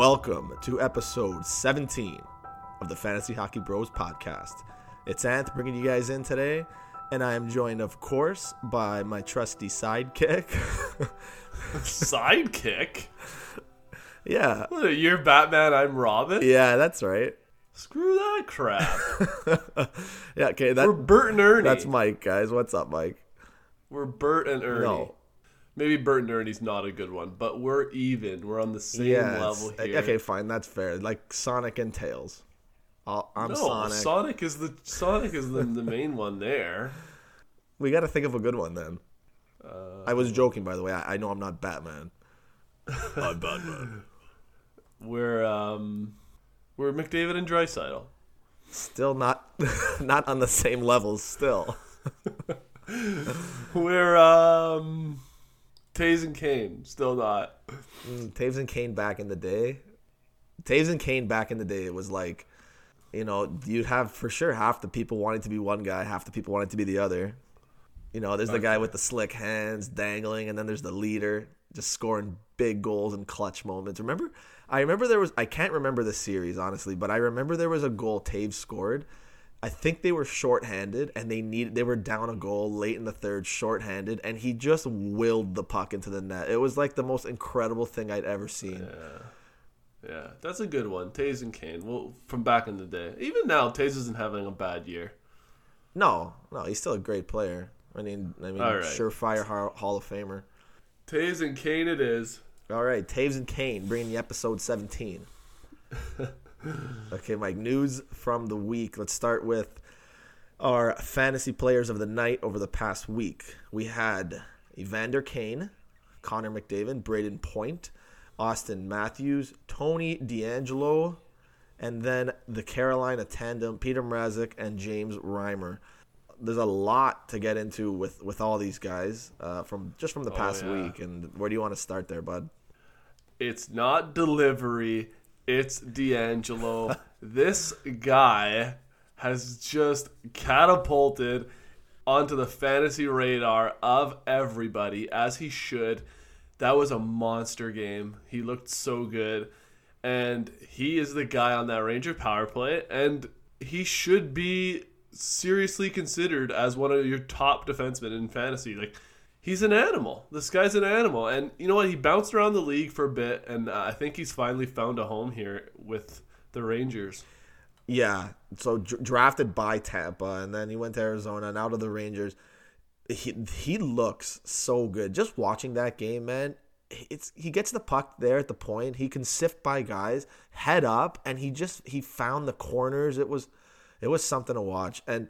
Welcome to episode 17 of the Fantasy Hockey Bros podcast. It's Anth bringing you guys in today, and I am joined, of course, by my trusty sidekick. Sidekick? yeah, What are you, Batman? I'm Robin? yeah, that's right. Screw that crap. yeah, okay, We're Bert and Ernie. that's Mike, guys. What's up, Mike? We're Bert and Ernie. No. Maybe Bert and Ernie's not a good one, but we're even. We're on the same level here. Okay, fine, that's fair. Like Sonic and Tails. I'll, I'm No, Sonic. Sonic. is the Sonic is the, the main one there. we got to think of a good one then. Uh, I was joking, by the way. I, I know I'm not Batman. I'm Batman. We're um, we're McDavid and Draisaitl. Still not, not on the same levels. Still. We're um, Toews and Kane. Still not. Mm, Toews and Kane back in the day. Toews and Kane back in the day, it was like, you know, you'd have for sure half the people wanting to be one guy, half the people wanting to be the other. You know, there's the guy with the slick hands dangling, and then there's the leader just scoring big goals and clutch moments. Remember, I remember there was I can't remember the series honestly, but I remember there was a goal Toews scored. I think they were shorthanded and they needed they were down a goal late in the third, shorthanded, and he just willed the puck into the net. It was like the most incredible thing I'd ever seen. Yeah, that's a good one. Toews and Kane. Well, from back in the day. Even now, Toews isn't having a bad year. No, no, he's still a great player. I mean, I mean, right. surefire Hall of Famer. Toews and Kane it is. All right, Toews and Kane bringing you episode 17. okay, Mike, news from the week. Let's start with our fantasy players of the night over the past week. We had Evander Kane, Connor McDavid, Brayden Point, Auston Matthews, Tony DeAngelo, and then the Carolina tandem, Peter Mrazek and James Reimer. There's a lot to get into with, with all these guys uh, from just from the past yeah. week. And where do you want to start there, bud? It's not delivery. It's DeAngelo. this guy has just catapulted onto the fantasy radar of everybody, as he should. That was a monster game. He looked so good. And he is the guy on that Ranger power play. And he should be seriously considered as one of your top defensemen in fantasy. Like, he's an animal. This guy's an animal. And you know what? He bounced around the league for a bit. And uh, I think he's finally found a home here with the Rangers. Yeah, so dr- drafted by Tampa, and then he went to Arizona and out of the Rangers. He he looks so good. Just watching that game, man. It's he gets the puck there at the point. He can sift by guys, head up, and he just he found the corners. It was it was something to watch. And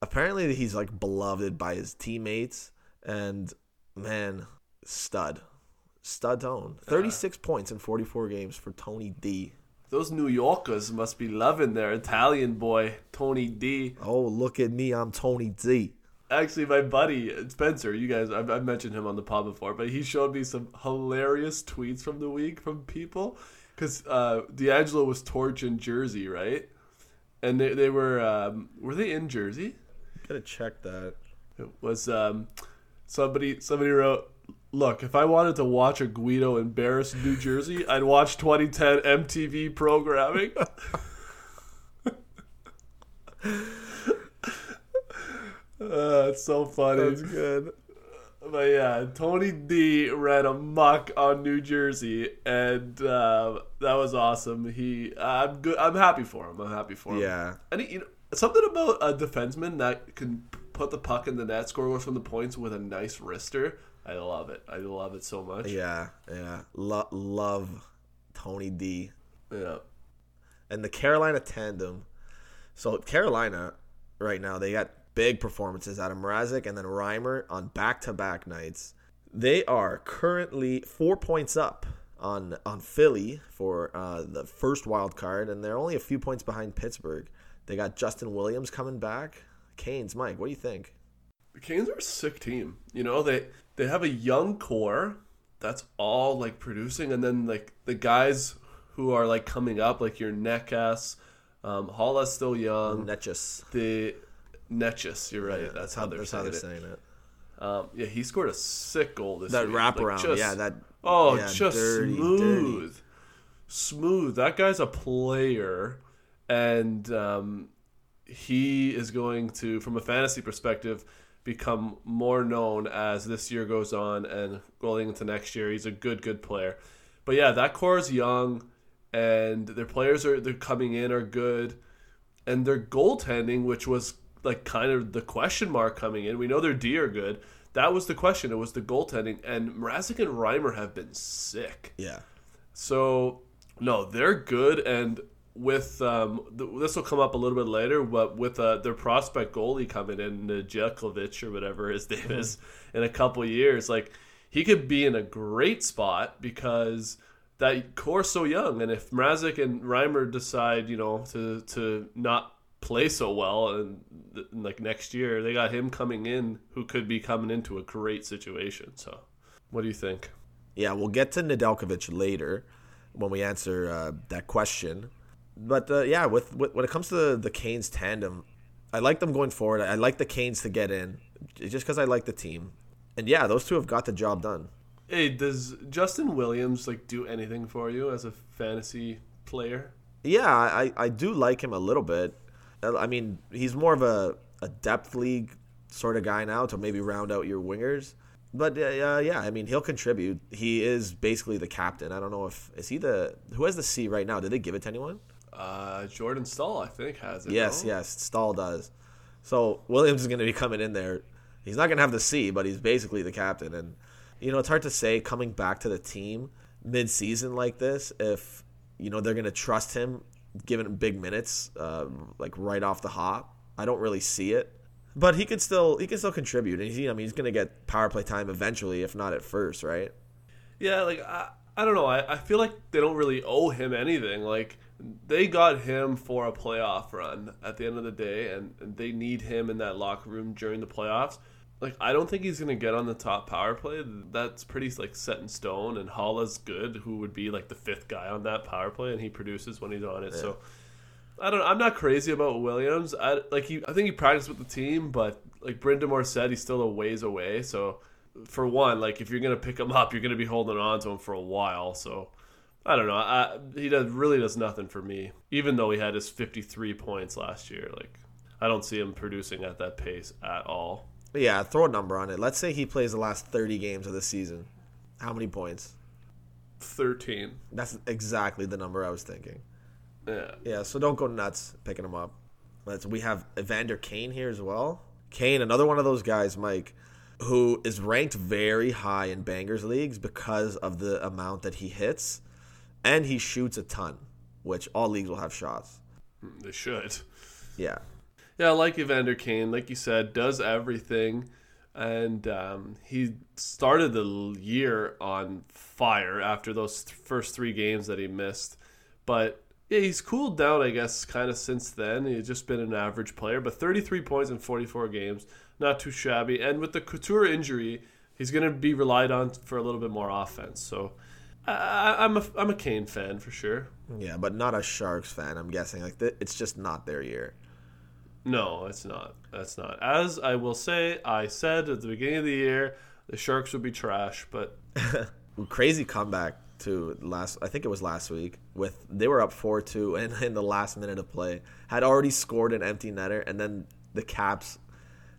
apparently he's like beloved by his teammates. And man, stud, stud tone. Thirty six points in forty four games for Tony D. Those New Yorkers must be loving their Italian boy, Tony D. Oh, look at me, I'm Tony D. Actually, my buddy Spencer, you guys, I've, I've mentioned him on the pod before, but he showed me some hilarious tweets from the week from people because uh, DeAngelo was torching Jersey, right? And they, they were um, were they in Jersey? Gotta check that. It was um, somebody somebody wrote, "Look, if I wanted to watch a Guido embarrass New Jersey, I'd watch 2010 MTV programming." Uh, it's so funny. That's good. But yeah, Tony D ran amok on New Jersey, and uh, that was awesome. He, I'm good. I'm happy for him. I'm happy for him. Yeah. and he, you know something about a defenseman that can put the puck in the net, score goals from the points with a nice wrister. I love it. I love it so much. Yeah, yeah. Lo- love Tony D. Yeah. And the Carolina tandem. So Carolina right now, they got big performances out of Mrazek and then Reimer on back-to-back nights. They are currently four points up on on Philly for uh, the first wild card, and they're only a few points behind Pittsburgh. They got Justin Williams coming back. Canes, Mike, what do you think? The Canes are a sick team. You know, they they have a young core that's all like producing, and then like the guys who are like coming up, like your Necas, um, Haula's still young. Netchus. The Netchus, you're right. that's how they're That's how saying they're it. saying it. Um, yeah, he scored a sick goal this That week. Like, wraparound, just- yeah, that Oh, yeah, just dirty, smooth. smooth. That guy's a player, and um, he is going to, from a fantasy perspective, become more known as this year goes on and going into next year. He's a good, good player. But yeah, that core is young, and their players are they're coming in are good, and their goaltending, which was like kind of the question mark coming in. We know their D are good. That was the question. It was the goaltending, and Mrazek and Reimer have been sick. Yeah. So no, they're good, and with um, th- this will come up a little bit later, but with uh, their prospect goalie coming in, Nedeljkovic or whatever his name is, in a couple years, like he could be in a great spot because that core's so young, and if Mrazek and Reimer decide, you know, to to not play so well and, and like next year, they got him coming in who could be coming into a great situation. So, what do you think? Yeah, we'll get to Nedeljkovic later when we answer uh, that question. But uh, yeah, with, with, when it comes to the, Canes tandem, I like them going forward. I like the Canes to get in, just because I like the team. And yeah, those two have got the job done. Hey, does Justin Williams like do anything for you as a fantasy player? Yeah, I, I do like him a little bit. I mean, he's more of a, a depth league sort of guy now to maybe round out your wingers. But uh, yeah, I mean, he'll contribute. He is basically the captain. I don't know if is he the who has the C right now. Did they give it to anyone? Uh, Jordan Staal, I think, has it. Yes, no? yes, Staal does. So Williams is going to be coming in there. He's not going to have the C, but he's basically the captain. And you know, it's hard to say coming back to the team mid-season like this if you know they're going to trust him, giving him big minutes, uh, like right off the hop. I don't really see it but he could still he can still contribute. And he, I mean, he's going to get power play time eventually, if not at first, right? Yeah, like I, I don't know. I, I feel like they don't really owe him anything. Like they got him for a playoff run at the end of the day, and, and they need him in that locker room during the playoffs. Like I don't think he's going to get on the top power play. That's pretty like set in stone. And Haula's good, who would be like the fifth guy on that power play, and he produces when he's on it. Yeah. So I don't. I'm not crazy about Williams. I like he. I think he practiced with the team, but like Brind'Amour said, he's still a ways away. So for one, like if you're gonna pick him up, you're gonna be holding on to him for a while. So I don't know. I, he does really does nothing for me. Even though he had his 53 points last year, like I don't see him producing at that pace at all. Yeah, throw a number on it. Let's say he plays the last 30 games of the season. How many points? 13. That's exactly the number I was thinking. Yeah. Yeah, so don't go nuts picking him up. Let's, we have Evander Kane here as well. Kane, another one of those guys, Mike, who is ranked very high in bangers leagues because of the amount that he hits, and he shoots a ton, which all leagues will have shots. Hmm, they should. Yeah. Yeah, like Evander Kane. Like you said, does everything. And um, he started the year on fire after those th- first three games that he missed. But yeah, he's cooled down, I guess, kind of since then. He's just been an average player, but 33 points in 44 games, not too shabby. And with the Couture injury, he's going to be relied on for a little bit more offense. So I, am a I'm a Kane fan for sure. Yeah, but not a Sharks fan. I'm guessing like it's just not their year. No, it's not. That's not. As I will say, I said at the beginning of the year, the Sharks would be trash, but crazy comeback to last I think it was last week with they were up 4-2 and in the last minute of play had already scored an empty netter and then the Caps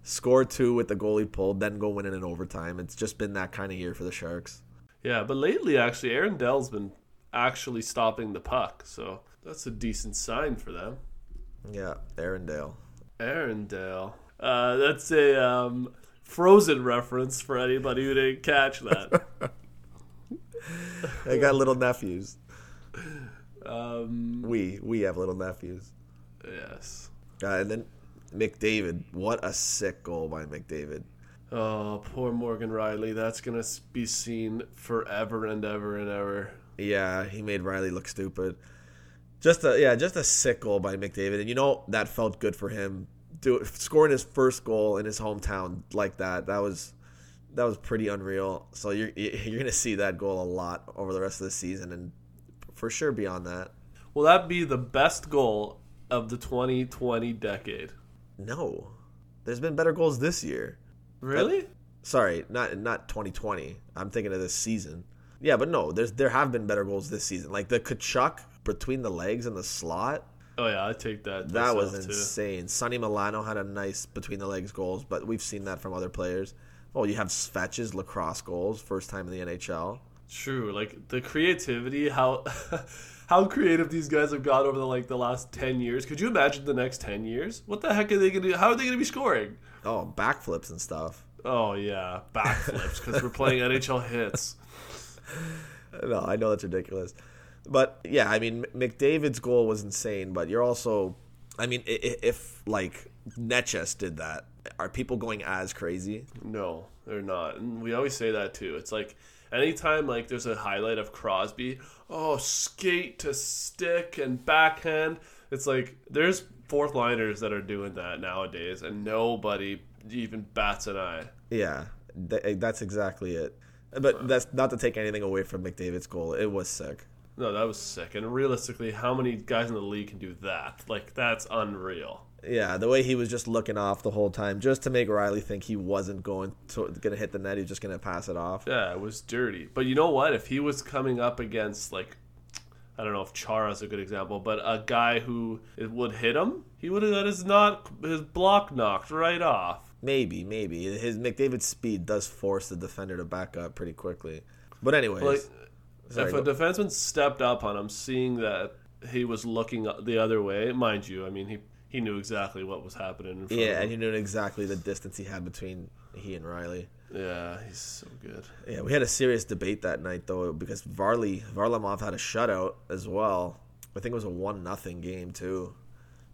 scored two with the goalie pulled then go win it in overtime. It's just been that kind of year for the Sharks. Yeah, but lately actually Aaron Dell's been actually stopping the puck, so that's a decent sign for them. Yeah, Aaron Dale. Aaron Dale. Uh, that's a um, Frozen reference for anybody who didn't catch that. I got little nephews. Um, we we have little nephews. Yes. Uh, and then McDavid, what a sick goal by McDavid. Oh, poor Morgan Rielly. That's gonna be seen forever and ever and ever. Yeah, he made Rielly look stupid. Just a yeah, just a sick goal by McDavid, and you know that felt good for him. Do scoring his first goal in his hometown like that. That was that was pretty unreal. So you're you're gonna see that goal a lot over the rest of the season, and for sure beyond that. Will that be the best goal of the 2020 decade? No, there's been better goals this year. Really? sorry, not not 2020. I'm thinking of this season. Yeah, but no, there's there have been better goals this season. Like the Tkachuk between the legs and the slot. Oh yeah, I take that. That was myself, too. insane. Sonny Milano had a nice between the legs goals, but we've seen that from other players. Oh, you have Svech's lacrosse goals, first time in the NHL. True, like the creativity, how how creative these guys have got over the like the last ten years. Could you imagine the next ten years? What the heck are they gonna? do? How are they gonna be scoring? Oh, backflips and stuff. Oh yeah, backflips because we're playing NHL Hitz. No, I know that's ridiculous. But yeah, I mean, McDavid's goal was insane, but you're also, I mean, i- i- if like Netchess did that, are people going as crazy? No, they're not. And we always say that too. It's like anytime like there's a highlight of Crosby, oh skate to stick and backhand. It's like there's fourth liners that are doing that nowadays, and nobody even bats an eye. Yeah, th- eh, that's exactly it. But that's not to take anything away from McDavid's goal. It was sick. No, that was sick. And realistically, how many guys in the league can do that? Like that's unreal. Yeah, the way he was just looking off the whole time, just to make Rielly think he wasn't going to gonna hit the net, he was just gonna pass it off. Yeah, it was dirty. But you know what? If he was coming up against like I don't know if Chara's a good example, but a guy who it would hit him, he would have got his knock his block knocked right off. Maybe, maybe his McDavid's speed does force the defender to back up pretty quickly. But anyways, Like sorry, if a go- defenseman stepped up on him, seeing that he was looking the other way, mind you, I mean he he knew exactly what was happening. In front yeah, and he knew exactly the distance he had between he and Rielly. yeah, he's so good. Yeah, we had a serious debate that night though because Varley Varlamov had a shutout as well. I think it was a one nothing game too.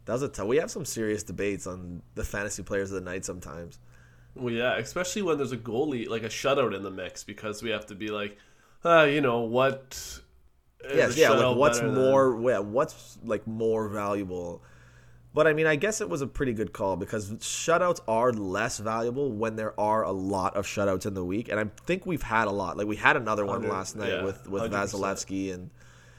That was a tough. We have some serious debates on the fantasy players of the night sometimes. Well, yeah, especially when there's a goalie like a shutout in the mix, because we have to be like, uh, you know what? Yes, yeah. Like, what's better than- more? Yeah, what's like more valuable? But I mean, I guess it was a pretty good call because shutouts are less valuable when there are a lot of shutouts in the week, and I think we've had a lot. Like we had another one last night yeah, with with 100%. Vasilevskiy and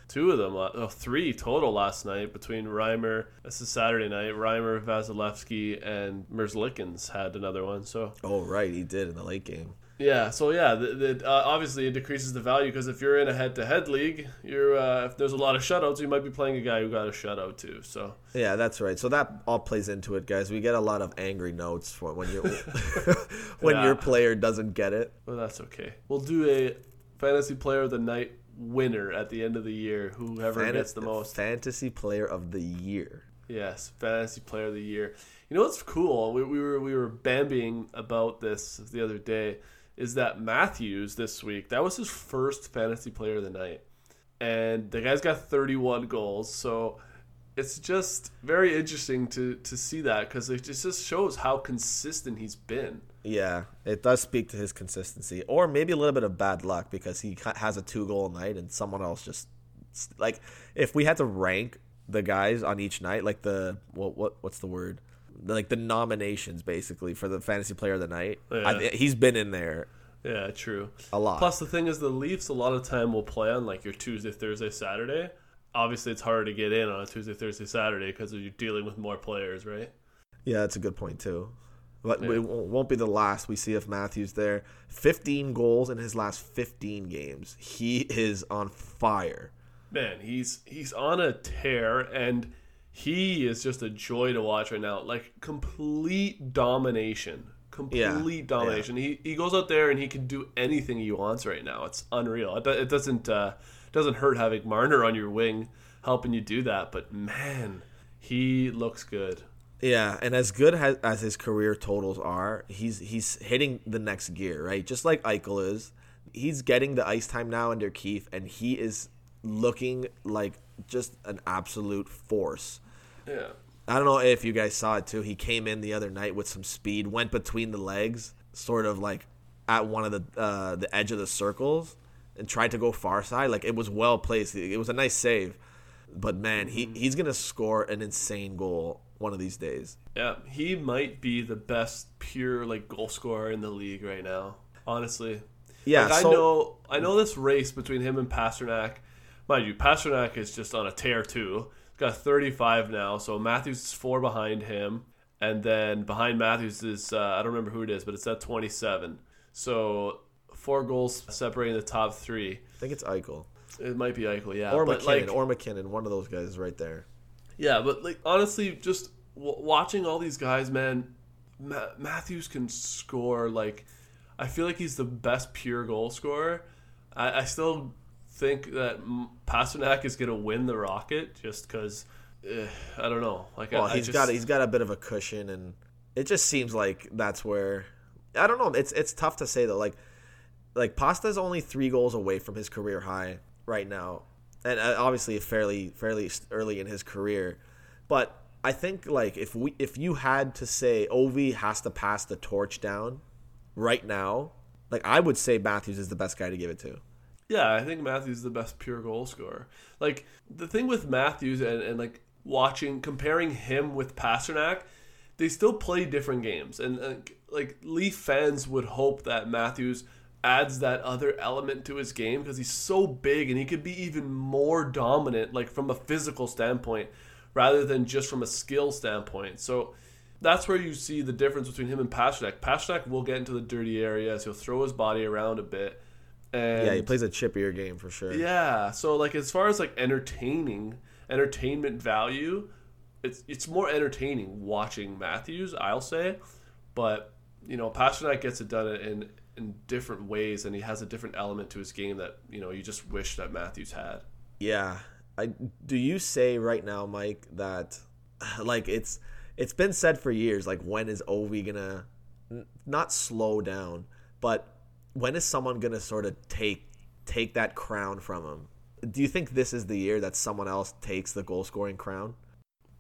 Two of them, uh, oh, three total last night between Reimer. This is Saturday night. Reimer, Vasilevskiy, and Merzlikins had another one. So oh right, he did in the late game. Yeah, so yeah, the, the, uh, obviously it decreases the value because if you're in a head-to-head league, you're uh, if there's a lot of shutouts, you might be playing a guy who got a shutout too. So Yeah, that's right. So that all plays into it, guys. We get a lot of angry notes for when you when Yeah. your player doesn't get it. well, that's okay. We'll do a fantasy player of the night winner at the end of the year. Whoever Fan- gets the most. fantasy player of the year. Yes, fantasy player of the year. You know what's cool? We, we were we were bambying about this the other day. Is that Matthews this week? That was his first fantasy player of the night, and the guy's got 31 goals. So it's just very interesting to to see that because it just shows how consistent he's been. Yeah, it does speak to his consistency, or maybe a little bit of bad luck because he has a two goal night and someone else just like if we had to rank the guys on each night, like the what what what's the word, like the nominations basically for the fantasy player of the night. I, he's been in there Yeah, true. a lot. Plus, the thing is, the Leafs a lot of time will play on like your Tuesday, Thursday, Saturday. Obviously, it's harder to get in on a Tuesday, Thursday, Saturday because you're dealing with more players, right? Yeah, that's a good point too. But Yeah. it won't won't be the last we see of Matthews there. 15 goals in his last 15 games. He is on fire. Man, he's he's on a tear, and he is just a joy to watch right now. Like complete domination, complete domination. He he goes out there and he can do anything he wants right now. It's unreal. It, it doesn't uh, doesn't hurt having Marner on your wing helping you do that, but man, he looks good. Yeah, and as good as, as his career totals are, he's he's hitting the next gear, right? Just like Eichel is. He's getting the ice time now under Keith, and he is looking like just an absolute force. Yeah. I don't know if you guys saw it too. He came in the other night with some speed, went between the legs, sort of like at one of the uh, the edge of the circles, and tried to go far side. Like it was well placed. It was a nice save, but man, he he's gonna score an insane goal one of these days. Yeah, he might be the best pure like goal scorer in the league right now. Honestly, Yeah, Like, so- I know, I know this race between him and Pastrnak. Mind you, Pastrnak is just on a tear too. Got 35 now, so Matthews is four behind him, and then behind Matthews is uh, I don't remember who it is, but it's at 27. So four goals separating the top three. I think it's Eichel It might be Eichel, yeah, or but MacKinnon like, or MacKinnon. One of those guys is right there. yeah, but like honestly, just w- watching all these guys, man, Ma- Matthews can score. Like, I feel like he's the best pure goal scorer. I, I still think that Pastrnak is going to win the Rocket just because. I don't know. Like, Well, I, I he's just, got he's got a bit of a cushion, and it just seems like that's where I don't know. It's it's tough to say though. Like like Pasta's only three goals away from his career high right now, and uh, obviously fairly fairly early in his career. But I think like if we if you had to say Ovi has to pass the torch down right now, like I would say Matthews is the best guy to give it to. Yeah, I think Matthews is the best pure goal scorer. Like the thing with Matthews and, and like watching comparing him with Pastrnak, they still play different games. And uh, like Leaf fans would hope that Matthews adds that other element to his game because he's so big and he could be even more dominant like from a physical standpoint rather than just from a skill standpoint. So that's where you see the difference between him and Pastrnak. Pastrnak will get into the dirty areas. He'll throw his body around a bit. And Yeah, he plays a chippier game for sure. yeah. So like as far as like entertaining, entertainment value, it's it's more entertaining watching Matthews, I'll say. But, you know, Pastrnak gets it done in in different ways and he has a different element to his game that, you know, you just wish that Matthews had. Yeah. I do you say right now, Mike, that like it's it's been said for years, like when is Ovi gonna not slow down, but when is someone gonna sort of take take that crown from him? Do you think this is the year that someone else takes the goal scoring crown?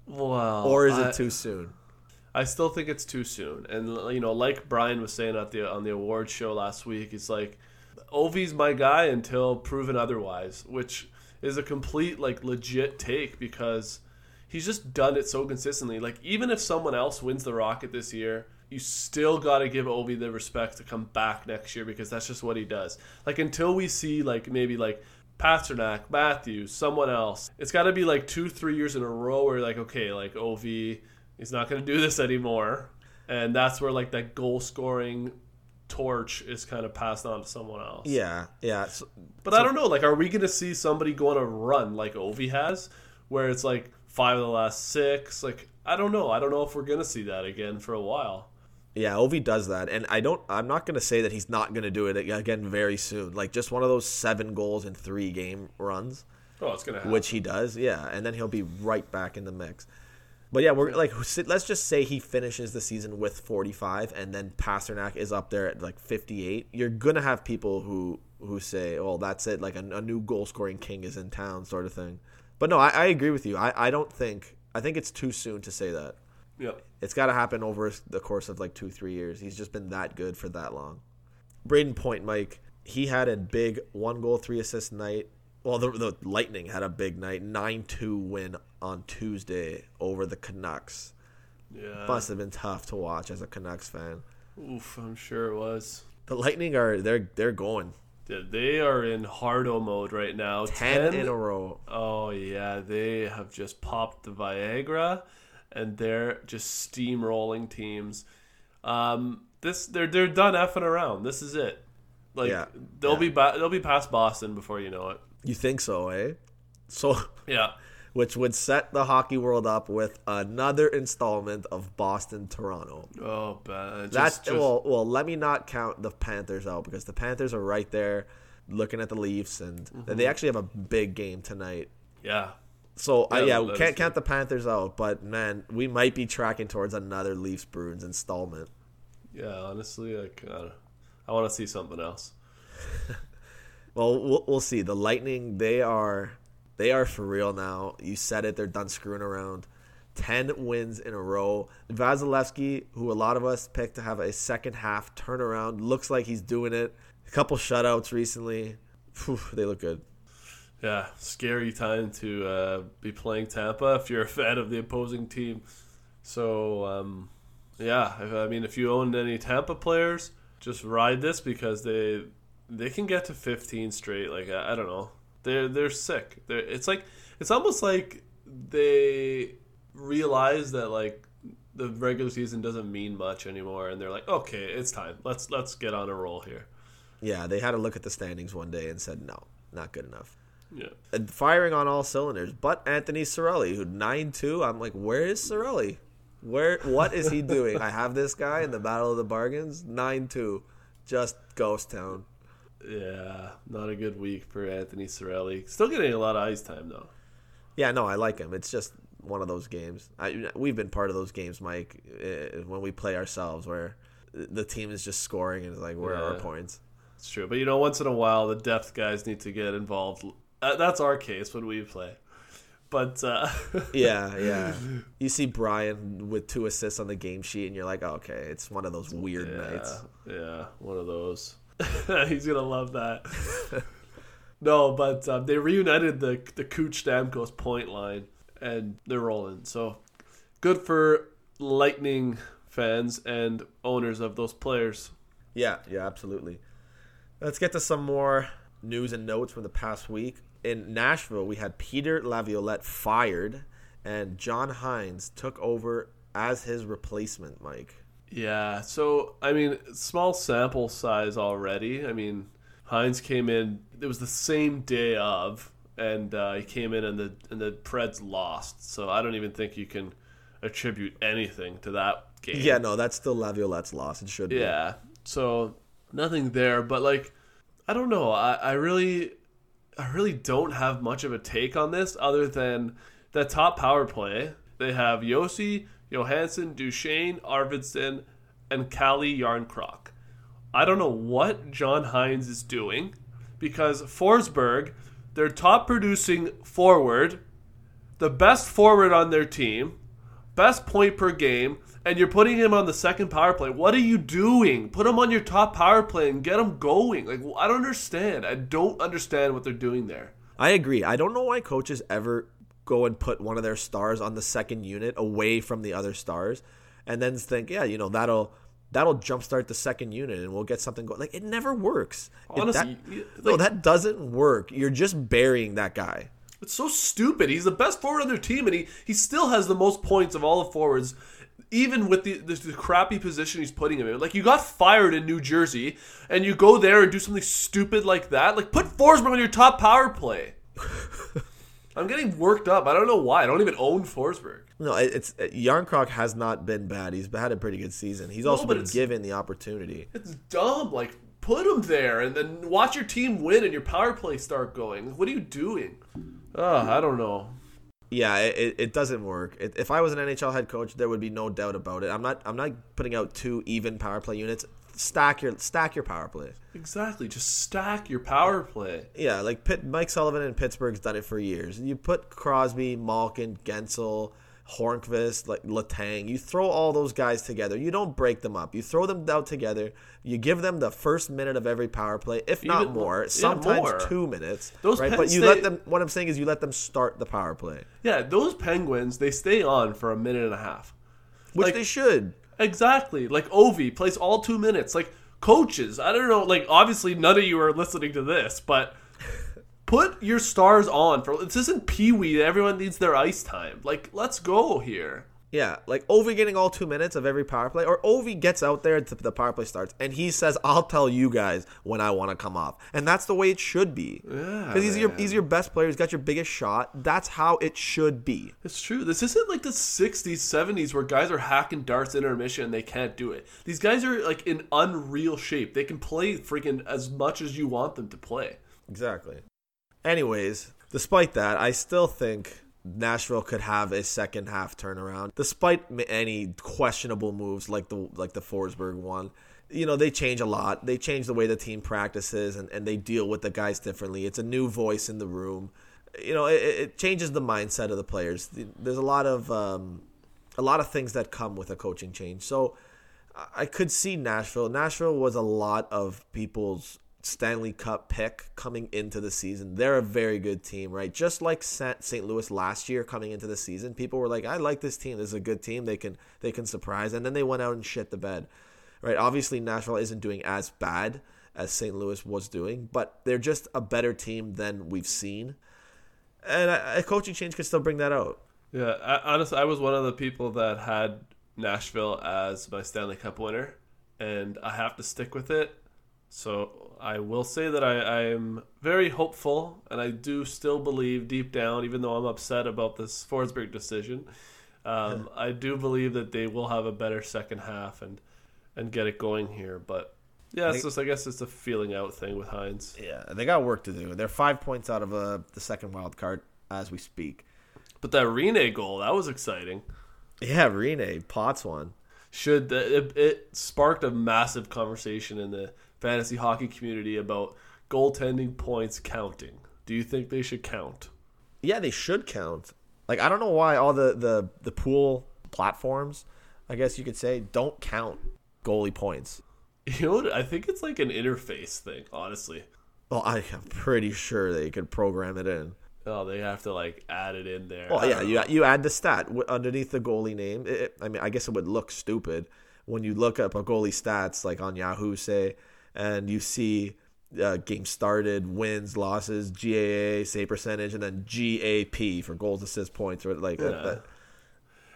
Well, Or is it I- too soon? I still think it's too soon. And you know, like Brian was saying at the on the awards show last week, it's like Ovi's my guy until proven otherwise, which is a complete like legit take because he's just done it so consistently. Like even if someone else wins the Rocket this year, you still got to give Ovi the respect to come back next year because that's just what he does. Like until we see like maybe like Pastrnak, Matthews, someone else, it's got to be like two, three years in a row where you're like okay, like Ovi, he's not going to do this anymore, and that's where like that goal scoring torch is kind of passed on to someone else. Yeah, yeah. So, But I don't know. Like, are we going to see somebody go on a run like Ovi has, where it's like five of the last six? Like, I don't know. I don't know if we're going to see that again for a while. Yeah, Ovi does that, and I don't. I'm not going to say that he's not going to do it again very soon. Like just one of those seven goals in three game runs, Oh, it's going to happen. which he does. Yeah, and then he'll be right back in the mix. But yeah, we're like, let's just say he finishes the season with 45, and then Pastrnak is up there at like 58. You're gonna have people who who say, "Well, that's it. Like a, a new goal scoring king is in town," sort of thing. But no, I, I agree with you. I, I don't think. I think it's too soon to say that. Yep. It's got to happen over the course of like two, three years. He's just been that good for that long. Brayden Point, Mike, he had a big one goal, three assist night. Well, the, the Lightning had a big night, 9 2 win on Tuesday over the Canucks. Yeah. Must have been tough to watch as a Canucks fan. Oof, I'm sure it was. The Lightning are they're they're going Yeah, They are in hardo mode right now. 10 in a row. Oh yeah, they have just popped the Viagra, and they're just steamrolling teams. Um, this they're they're done effing around. This is it. Like Yeah. they'll Yeah. be ba- they'll be past Boston before you know it. You think so, eh? So Yeah, which would set the hockey world up with another installment of Boston Toronto. Oh, bad. Just, That's just- well. Well, let me not count the Panthers out because the Panthers are right there, looking at the Leafs, and Mm-hmm. they actually have a big game tonight. yeah. So uh, Yeah, yeah, we can't count the Panthers out, but man, we might be tracking towards another Leafs Bruins installment. Yeah, honestly, like uh, I want to see something else. Well, we'll we'll see. The Lightning, they are they are for real now. You said it; they're done screwing around. Ten wins in a row. Vasilevskiy, who a lot of us picked to have a second half turnaround, looks like he's doing it. A couple shutouts recently. Phew, they look good. Yeah, scary time to uh, be playing Tampa if you're a fan of the opposing team. So, um, yeah, I mean, if you owned any Tampa players, just ride this because they they can get to 15 straight. Like I, I don't know, they're they're sick. They're, it's like it's almost like they realize that like the regular season doesn't mean much anymore, and they're like, okay, it's time. Let's let's get on a roll here. Yeah, they had a look at the standings one day and said no, not good enough. Yeah. And firing on all cylinders, but Anthony Cirelli, who nine two. I'm like, where is Cirelli? Where? What is he doing? I have this guy in the Battle of the Bargains, nine two, just ghost town. Yeah, not a good week for Anthony Cirelli. Still getting a lot of ice time though. Yeah, no, I like him. It's just one of those games. I, we've been part of those games, Mike, eh, when we play ourselves, where the team is just scoring and it's like, where are our points? It's true, but you know, once in a while, the depth guys need to get involved. Uh, that's our case when we play. But uh, Yeah, yeah. You see Brian with two assists on the game sheet, and you're like, oh, okay, it's one of those weird yeah, nights. yeah, one of those. He's gonna love that. no, but um, they reunited the the Cooch Stamkos point line, and they're rolling. So good for Lightning fans and owners of those players. Yeah, yeah, absolutely. Let's get to some more news and notes from the past week. In Nashville, we had Peter Laviolette fired, and John Hynes took over as his replacement, Mike. Yeah, so I mean, small sample size already. I mean, Hynes came in. It was the same day of, and uh, he came in, and the and the Preds lost. So I don't even think you can attribute anything to that game. Yeah, no, that's still Laviolette's loss. It should be. Yeah. So nothing there, but like, I don't know. I, I really, I really don't have much of a take on this other than the top power play. They have Josi, Johansen, Duchene, Arvidsson, and Calle Jarnkrok. I don't know what John Hynes is doing because Forsberg, their top producing forward, the best forward on their team, best point per game, and you're putting him on the second power play. What are you doing? Put him on your top power play and get him going. Like I don't understand. I don't understand what they're doing there. I agree. I don't know why coaches ever go and put one of their stars on the second unit away from the other stars, and then think, yeah, you know, that'll that'll jumpstart the second unit and we'll get something going. Like it never works. Honestly, that- you- no, that doesn't work. You're just burying that guy. It's so stupid. He's the best forward on their team, and he, he still has the most points of all the forwards, even with the, the, the crappy position he's putting him in. Like, you got fired in New Jersey, and you go there and do something stupid like that. Like, put Forsberg on your top power play. I'm getting worked up. I don't know why. I don't even own Forsberg. No, it's it, Jarnkrok has not been bad. He's had a pretty good season. He's also but been given the opportunity. It's dumb. Like, put him there, and then watch your team win and your power play start going. What are you doing? Oh, I don't know. Yeah, it, it, doesn't work. It, if I was an NHL head coach, there would be no doubt about it. I'm not I'm not putting out two even power play units. Stack your stack your power play. Exactly. Just stack your power play. Yeah, like Pitt, Mike Sullivan in Pittsburgh's done it for years. You put Crosby, Malkin, Guentzel, Hornqvist, like Letang. You throw all those guys together. You don't break them up. You throw them out together. You give them the first minute of every power play, if not Even more. Yeah, Sometimes more. two minutes. Those right, but you they- let them. What I'm saying is, you let them start the power play, Yeah, those penguins they stay on for a minute and a half. which Like- they should. Exactly. Like Ovi plays all two minutes. Like coaches, I don't know. Like obviously none of you are listening to this, but put your stars on for this isn't Pee Wee. Everyone needs their ice time. Like let's go here. Yeah, like Ovi getting all two minutes of every power play, or Ovi gets out there the power play starts, and he says, "I'll tell you guys when I want to come off," and that's the way it should be. Yeah, because he's your he's your best player. He's got your biggest shot. That's how it should be. It's true. This isn't like the 60s, 70s where guys are hacking darts in intermission and they can't do it. These guys are like in unreal shape. They can play freaking as much as you want them to play. Exactly. Anyways, despite that, I still think Nashville could have a second half turnaround, despite any questionable moves like the like the Forsberg one. You know, they change a lot. They change the way the team practices and, and they deal with the guys differently. It's a new voice in the room. You know, it, it changes the mindset of the players. There's a lot of um, a lot of things that come with a coaching change. So I could see Nashville. Nashville was a lot of people's Stanley Cup pick coming into the season. They're a very good team, right? Just like St. Louis last year coming into the season, people were like, "I like this team. This is a good team. They can they can surprise." And then they went out and shit the bed, right? Obviously, Nashville isn't doing as bad as St. Louis was doing, but they're just a better team than we've seen. And a, coaching change could still bring that out. Yeah, I, honestly, I was one of the people that had Nashville as my Stanley Cup winner, and I have to stick with it. So I will say that I, I am very hopeful, and I do still believe deep down, even though I'm upset about this Forsberg decision, um, I do believe that they will have a better second half and and get it going here. But yeah, it's think- just I guess it's a feeling out thing with Hynes. Yeah, they got work to do. They're five points out of uh, the second wild card as we speak. But that Rinne goal that was exciting. Yeah, Rinne Potts one. Should it, it sparked a massive conversation in the fantasy hockey community about goaltending points counting. Do you think they should count? Yeah, they should count. Like I don't know why all the the the pool platforms, I guess you could say, don't count goalie points. You know what? I think it's like an interface thing, honestly. Well, I am pretty sure they could program it in. Oh, they have to like add it in there. Well, yeah, you you add the stat underneath the goalie name. It, I mean, I guess it would look stupid when you look up a goalie stats like on Yahoo, say, and you see uh, game started, wins, losses, GAA, save percentage, and then GAP for goals, assists, points, or like. Yeah. that-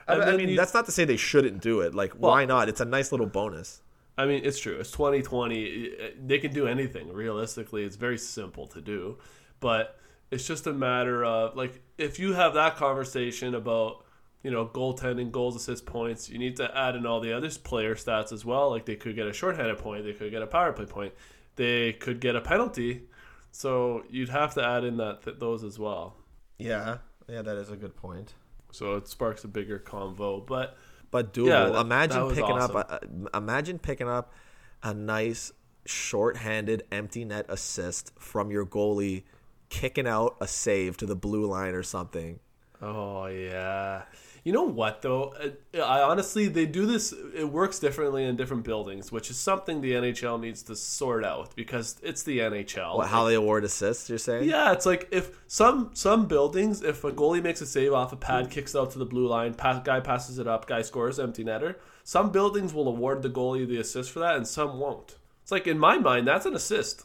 I, I mean, you- that's not to say they shouldn't do it. Like, why not? It's a nice little bonus. I mean, it's true. It's 2020. They can do anything. Realistically, it's very simple to do. But it's just a matter of, like, if you have that conversation about, you know, goaltending, goals, assists, points, you need to add in all the other player stats as well. Like, they could get a shorthanded point, they could get a power play point, they could get a penalty. So you'd have to add in that th- those as well. Yeah, yeah, that is a good point. So it sparks a bigger convo. But But doable. Yeah, that- imagine that picking awesome. up. A, imagine picking up a nice short-handed empty net assist from your goalie, kicking out a save to the blue line or something. Oh yeah. You know what though? Uh, I honestly they do this. It works differently in different buildings, which is something the NHL needs to sort out because it's the NHL. What, how they award assists? You're saying? Yeah, it's like if some some buildings, if a goalie makes a save off a pad, kicks it out to the blue line, pa- guy passes it up, guy scores, empty netter. Some buildings will award the goalie the assist for that, and some won't. It's like in my mind, that's an assist.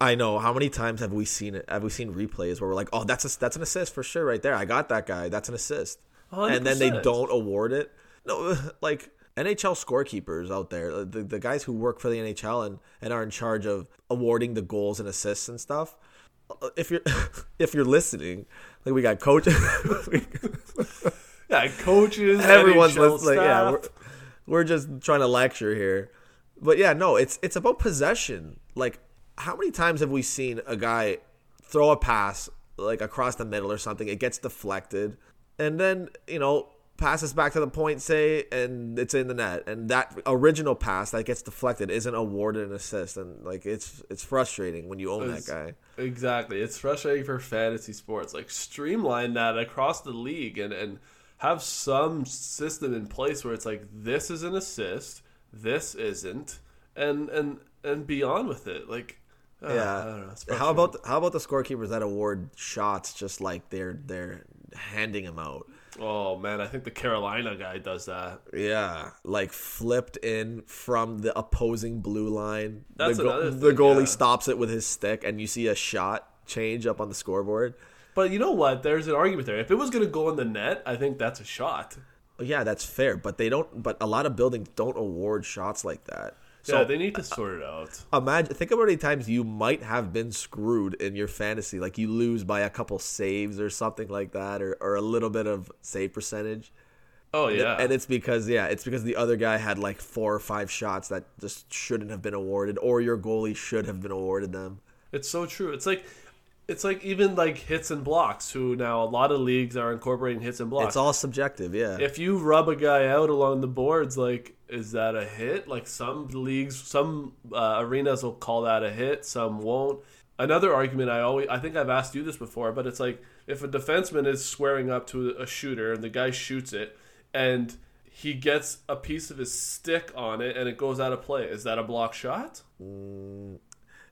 I know. How many times have we seen it? Have we seen replays where we're like, "Oh, that's a, that's an assist for sure, right there. I got that guy. That's an assist." And then they don't award it. No, like NHL scorekeepers out there, uh, the, the guys who work for the NHL and, and are in charge of awarding the goals and assists and stuff. uh, If you're if you're listening, like we got coach, Yeah, coaches, everyone's NHL listening. Yeah, we're, we're just trying to lecture here. But yeah, no, it's it's about possession. Like, how many times have we seen a guy throw a pass like across the middle or something? It gets deflected, and then you know passes back to the point, say, and it's in the net. And that original pass that gets deflected isn't awarded an assist, and like it's it's frustrating when you own that guy. Exactly. It's frustrating for fantasy sports. Like streamline that across the league and, and have some system in place where it's like this is an assist, this isn't, and and and be on with it. Like uh, Yeah. I don't know. How about how about the scorekeepers that award shots just like they're they're handing him out? Oh man, I think the Carolina guy does that. Yeah, like flipped in from the opposing blue line. That's the, go- another the goalie yeah. stops it with his stick, and you see a shot change up on the scoreboard. But you know what? There's an argument there. If it was gonna go in the net, I think that's a shot. Yeah, that's fair, but they don't. But a lot of buildings don't award shots like that. So yeah, they need to sort it out. imagine, think about how many times you might have been screwed in your fantasy, like you lose by a couple saves or something like that, or, or a little bit of save percentage. Oh yeah, And it's because yeah, it's because the other guy had like four or five shots that just shouldn't have been awarded, or your goalie should have been awarded them. It's so true. It's like it's like even like hits and blocks. Who now a lot of leagues are incorporating hits and blocks. It's all subjective, yeah. if you rub a guy out along the boards, like is that a hit? Like some leagues, some uh, arenas will call that a hit, some won't. Another argument I always I think I've asked you this before, but it's like if a defenseman is squaring up to a shooter and the guy shoots it and he gets a piece of his stick on it and it goes out of play, is that a block shot?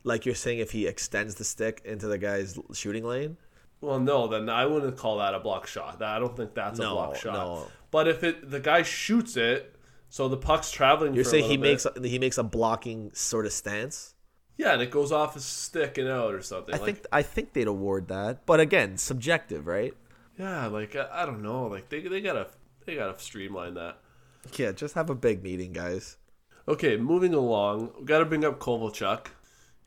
Like you're saying, if he extends the stick into the guy's shooting lane, Well, no, then I wouldn't call that a block shot. I don't think that's a block shot. no. But if it the guy shoots it, so the puck's traveling. you're saying he little makes a, he makes a blocking sort of stance. yeah, and it goes off his stick and out or something. I like, think I think they'd award that, but again, subjective, right? yeah, like I, I don't know, like they they gotta they gotta streamline that. Yeah, just have a big meeting, guys. Okay, moving along, we got to bring up Kovalchuk.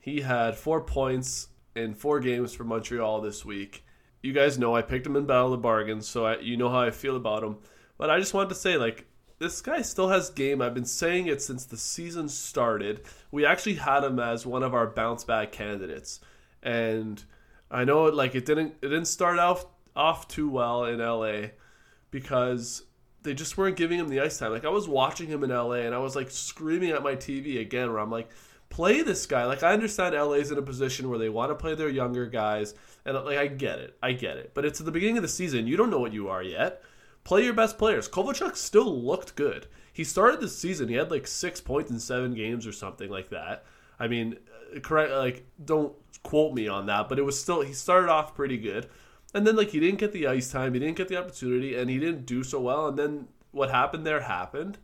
He had four points in four games for Montreal this week. You guys know I picked him in Battle of the Bargains, so I, you know how I feel about him. But I just wanted to say, like, this guy still has game. I've been saying it since the season started. We actually had him as one of our bounce back candidates, and I know like it didn't it didn't start off off too well in LA because they just weren't giving him the ice time. Like I was watching him in LA and I was like screaming at my TV again where I'm like play this guy. Like I understand LA's in a position where they want to play their younger guys and like I get it. I get it. But it's at the beginning of the season. You don't know what you are yet. Play your best players. Kovalchuk still looked good. He started the season. He had like 6 points in 7 games or something like that. I mean, uh, correct like don't quote me on that, but it was still he started off pretty good. And then like he didn't get the ice time, he didn't get the opportunity, and he didn't do so well. And then what happened there happened,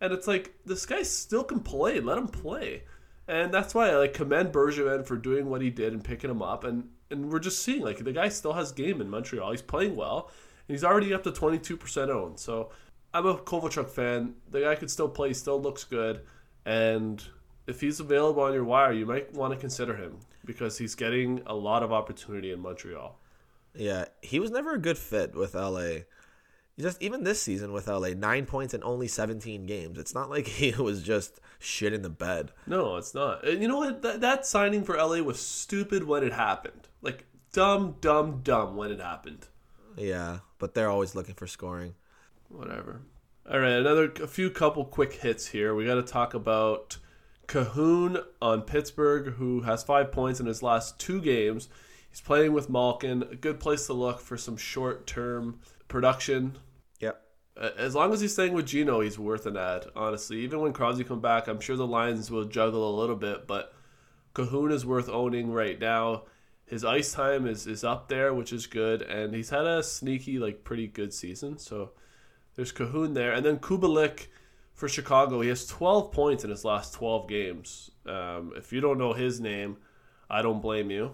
and it's like this guy still can play. Let him play, and that's why I like commend Bergevin for doing what he did and picking him up. And and we're just seeing like the guy still has game in Montreal. He's playing well, and he's already up to twenty two percent owned. So I'm a Kovalchuk fan. The guy could still play. He still looks good, and if he's available on your wire, you might want to consider him because he's getting a lot of opportunity in Montreal. Yeah, he was never a good fit with LA. Just even this season with LA, nine points in only seventeen games. It's not like he was just shit in the bed. No, it's not. And you know what? That, that signing for LA was stupid when it happened. Like dumb, dumb, dumb when it happened. Yeah, but they're always looking for scoring. Whatever. All right, another a few couple quick hits here. We got to talk about Kahun on Pittsburgh, who has five points in his last two games. He's playing with Malkin. A good place to look for some short term production. As long as he's staying with Gino, he's worth an ad. Honestly, even when Crosby come back, I'm sure the Lions will juggle a little bit, but Kahun is worth owning right now. His ice time is, is up there, which is good, and he's had a sneaky, like, pretty good season. So there's Kahun there, and then Kubalik for Chicago. He has 12 points in his last 12 games. Um, if you don't know his name, I don't blame you.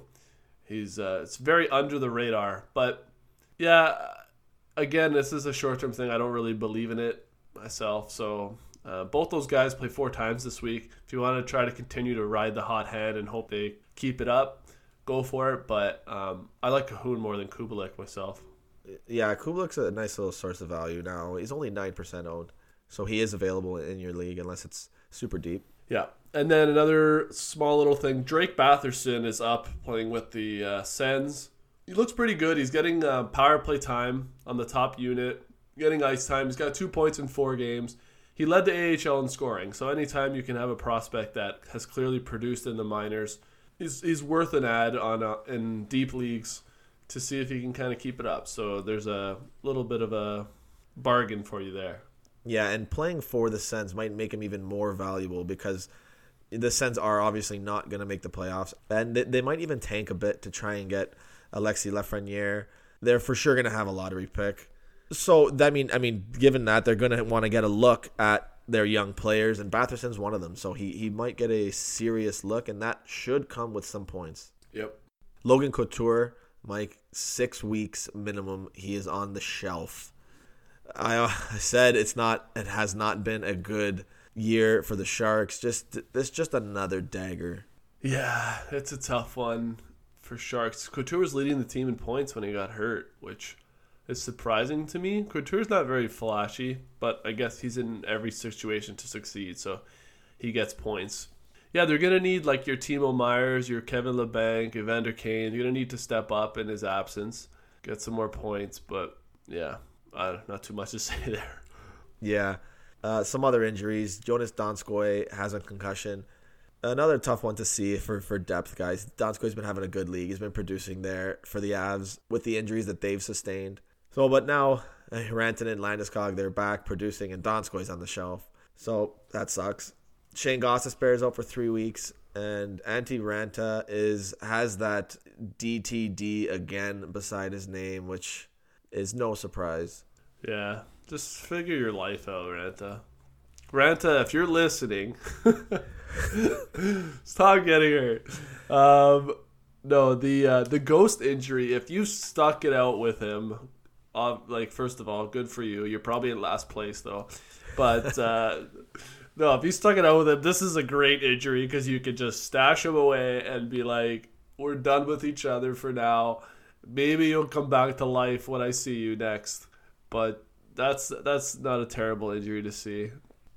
He's uh, it's very under the radar, but yeah, again, this is a short term thing. I don't really believe in it myself. So uh, both those guys play four times this week. If you want to try to continue to ride the hot hand and hope they keep it up, go for it. But um, I like Kahun more than Kubalik myself. Yeah, Kubalik's a nice little source of value now. He's only nine percent owned, so he is available in your league unless it's super deep. Yeah. And then another small little thing Drake Batherson is up playing with the uh, Sens. He looks pretty good. He's getting uh, power play time on the top unit, getting ice time. He's got two points in four games. He led the AHL in scoring. So anytime you can have a prospect that has clearly produced in the minors, he's, he's worth an ad on uh, in deep leagues to see if he can kind of keep it up. So there's a little bit of a bargain for you there. Yeah, and playing for the Sens might make him even more valuable because the Sens are obviously not going to make the playoffs, and they, they, might even tank a bit to try and get Alexis Lafreniere. They're for sure going to have a lottery pick. So that mean, I mean, given that they're going to want to get a look at their young players, and Batherson's one of them, so he he might get a serious look, and that should come with some points. Yep. Logan Couture, Mike, six weeks minimum. He is on the shelf. I, uh, I said it's not. It has not been a good year for the Sharks. Just this, just another dagger. Yeah, it's a tough one for Sharks. Couture was leading the team in points when he got hurt, which is surprising to me. Couture's not very flashy, but I guess he's in every situation to succeed, so he gets points. Yeah, they're gonna need like your Timo Meiers, your Kevin Labanc, Evander Kane. You're gonna need to step up in his absence, get some more points. But yeah, not too much to say there. Yeah. Uh, some other injuries. Joonas Donskoi has a concussion. Another tough one to see for, for depth, guys. Donskoi's been having a good league. He's been producing there for the Avs with the injuries that they've sustained. So, but now uh, Rantanen and Landeskog, they're back producing, and Donskoi's on the shelf. So that sucks. Shane Gostisbehere is out for three weeks, and Antti Raanta is has that DTD again beside his name, which is no surprise. Yeah, just figure your life out, Raanta. Raanta, if you're listening, stop getting hurt. Um, no, the uh, the ghost injury. If you stuck it out with him, uh, like first of all, good for you. You're probably in last place though, but uh, No, if you stuck it out with him, this is a great injury because you could just stash him away and be like, "We're done with each other for now. Maybe you'll come back to life when I see you next." But that's that's not a terrible injury to see.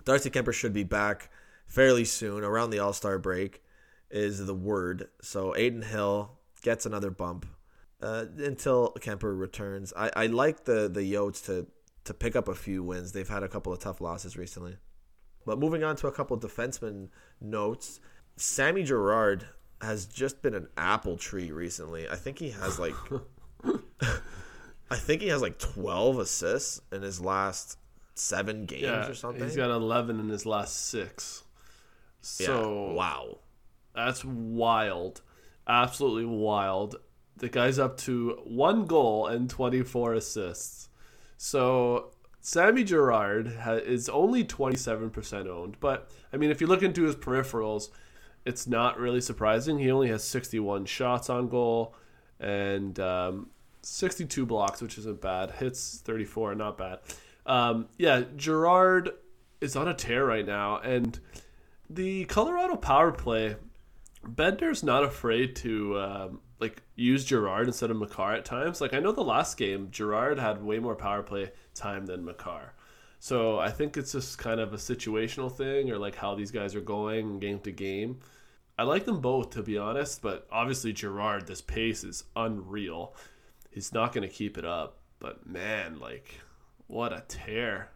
Darcy Kuemper should be back fairly soon, around the All Star break, is the word. So Adin Hill gets another bump uh, until Kuemper returns. I, I like the the Yotes to to pick up a few wins. They've had a couple of tough losses recently. But moving on to a couple defenseman notes, Sammy Girard has just been an apple tree recently. I think he has like I think he has like 12 assists in his last 7 games Yeah, or something. he's got 11 in his last six. So yeah. wow. That's wild. Absolutely wild. The guy's up to one goal and 24 assists. So Sammy Girard ha- is only 27% owned. But, I mean, if you look into his peripherals, it's not really surprising. He only has 61 shots on goal and um, 62 blocks, which isn't bad. Hits 34, not bad. Um, yeah, Girard is on a tear right now. And the Colorado power play, Bednar's not afraid to um, like use Girard instead of Makar at times. Like I know the last game, Girard had way more power play time than Makar. So I think it's just kind of a situational thing or like how these guys are going game to game. I like them both to be honest, but obviously Girard, this pace is unreal. He's not going to keep it up, but man, like what a tear.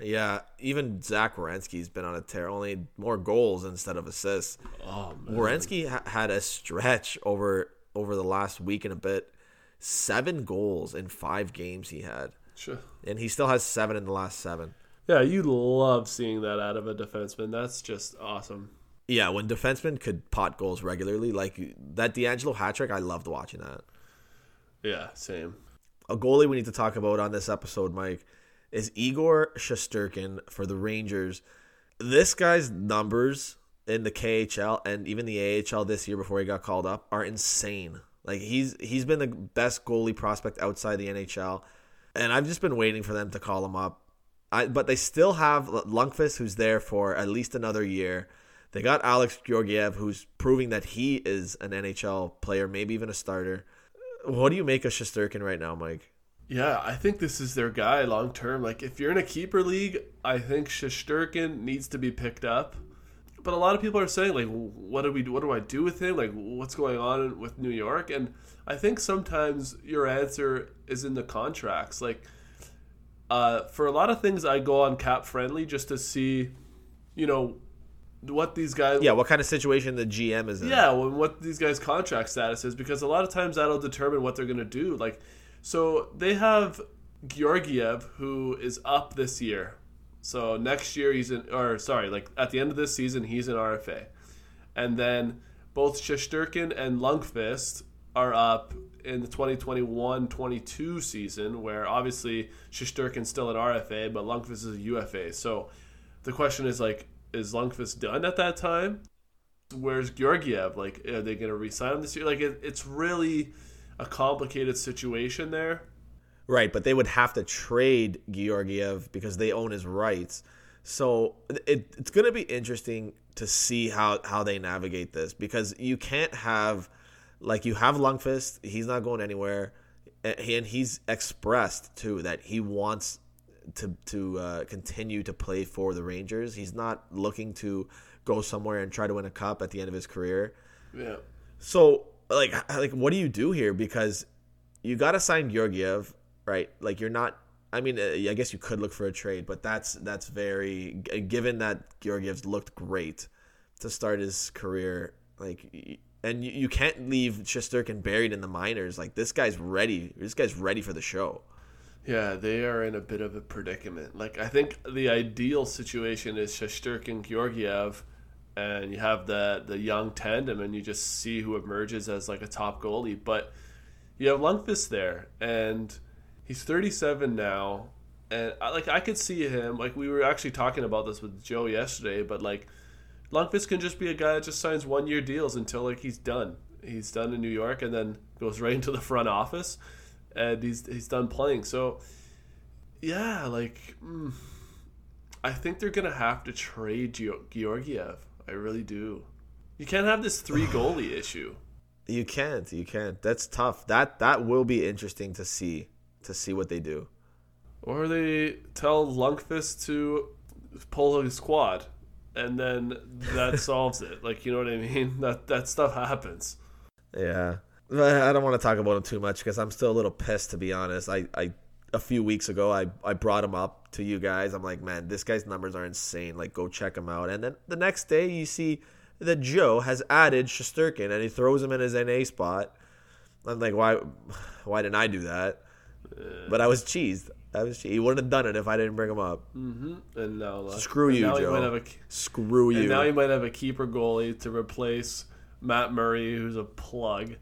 Yeah, even Zach Werenski's been on a tear, only more goals instead of assists. Oh man. Wierenski ha- had a stretch over over the last week and a bit, seven goals in five games he had, Sure. and he still has seven in the last seven. Yeah, you love seeing that out of a defenseman. That's just awesome. Yeah, when defensemen could pot goals regularly, like that DeAngelo hat trick, I loved watching that. Yeah, same. A goalie we need to talk about on this episode, Mike, is Igor Shesterkin for the Rangers. This guy's numbers in the KHL and even the AHL this year before he got called up are insane. Like he's he's been the best goalie prospect outside the NHL, and I've just been waiting for them to call him up. I, but they still have Lundqvist, who's there for at least another year. They got Alex Georgiev, who's proving that he is an NHL player, maybe even a starter. What do you make of Shesterkin right now, Mike? Yeah, I think this is their guy long term. Like, if you're in a keeper league, I think Shesterkin needs to be picked up. But a lot of people are saying, like, what do we do? What do I do with him? Like, what's going on with New York? And I think sometimes your answer is in the contracts. Like, uh, for a lot of things, I go on Cap Friendly just to see, you know, what these guys. Yeah, what kind of situation the GM is in. Yeah, well, what these guys' contract status is, because a lot of times that'll determine what they're going to do. Like, so they have Georgiev, who is up this year. So next year he's in, or sorry, like at the end of this season he's in RFA, and then both Shesterkin and Lundqvist are up in the 2021-22 season, where obviously Shesterkin's still an RFA, but Lundqvist is a UFA. So the question is like, is Lundqvist done at that time? Where's Georgiev? Like, are they going to resign him this year? Like, it, it's really a complicated situation there. Right, but they would have to trade Georgiev because they own his rights. So it, it's going to be interesting to see how, how they navigate this because you can't have, like, you have Lundqvist, he's not going anywhere, and he's expressed too that he wants to to uh, continue to play for the Rangers. He's not looking to go somewhere and try to win a cup at the end of his career. Yeah. So like like what do you do here? Because you got to sign Georgiev, right? Like you're not. I mean, uh, I guess you could look for a trade, but that's that's very given that Georgiev's looked great to start his career. Like, and you, you can't leave Shesterkin buried in the minors. Like this guy's ready. This guy's ready for the show. Yeah, they are in a bit of a predicament. Like I think the ideal situation is Shesterkin Georgiev and you have the the young tandem and you just see who emerges as like a top goalie. But you have Lundqvist there and he's 37 now and I, like I could see him like we were actually talking about this with Joe yesterday, but like Lundqvist can just be a guy that just signs one year deals until like he's done. He's done in New York and then goes right into the front office and he's he's done playing. So yeah, like mm, I think they're gonna have to trade Georgiev. I really do. You can't have this three goalie issue. You can't. You can't. That's tough. That that will be interesting to see to see what they do. Or they tell Lundqvist to pull his squad, and then that solves it. Like you know what I mean? That that stuff happens. Yeah, I don't want to talk about him too much because I'm still a little pissed to be honest. I, I a few weeks ago I I brought him up to you guys. I'm like, man, this guy's numbers are insane. Like, go check him out. And then the next day you see that Joe has added Shesterkin and he throws him in his NA spot. I'm like, why why didn't I do that? But I was cheesed. I was cheesed. He wouldn't have done it if I didn't bring him up. Mm-hmm. And now, uh, Screw and you, now Joe. a, Screw you. now you might have a keeper goalie to replace Matt Murray, who's a plug.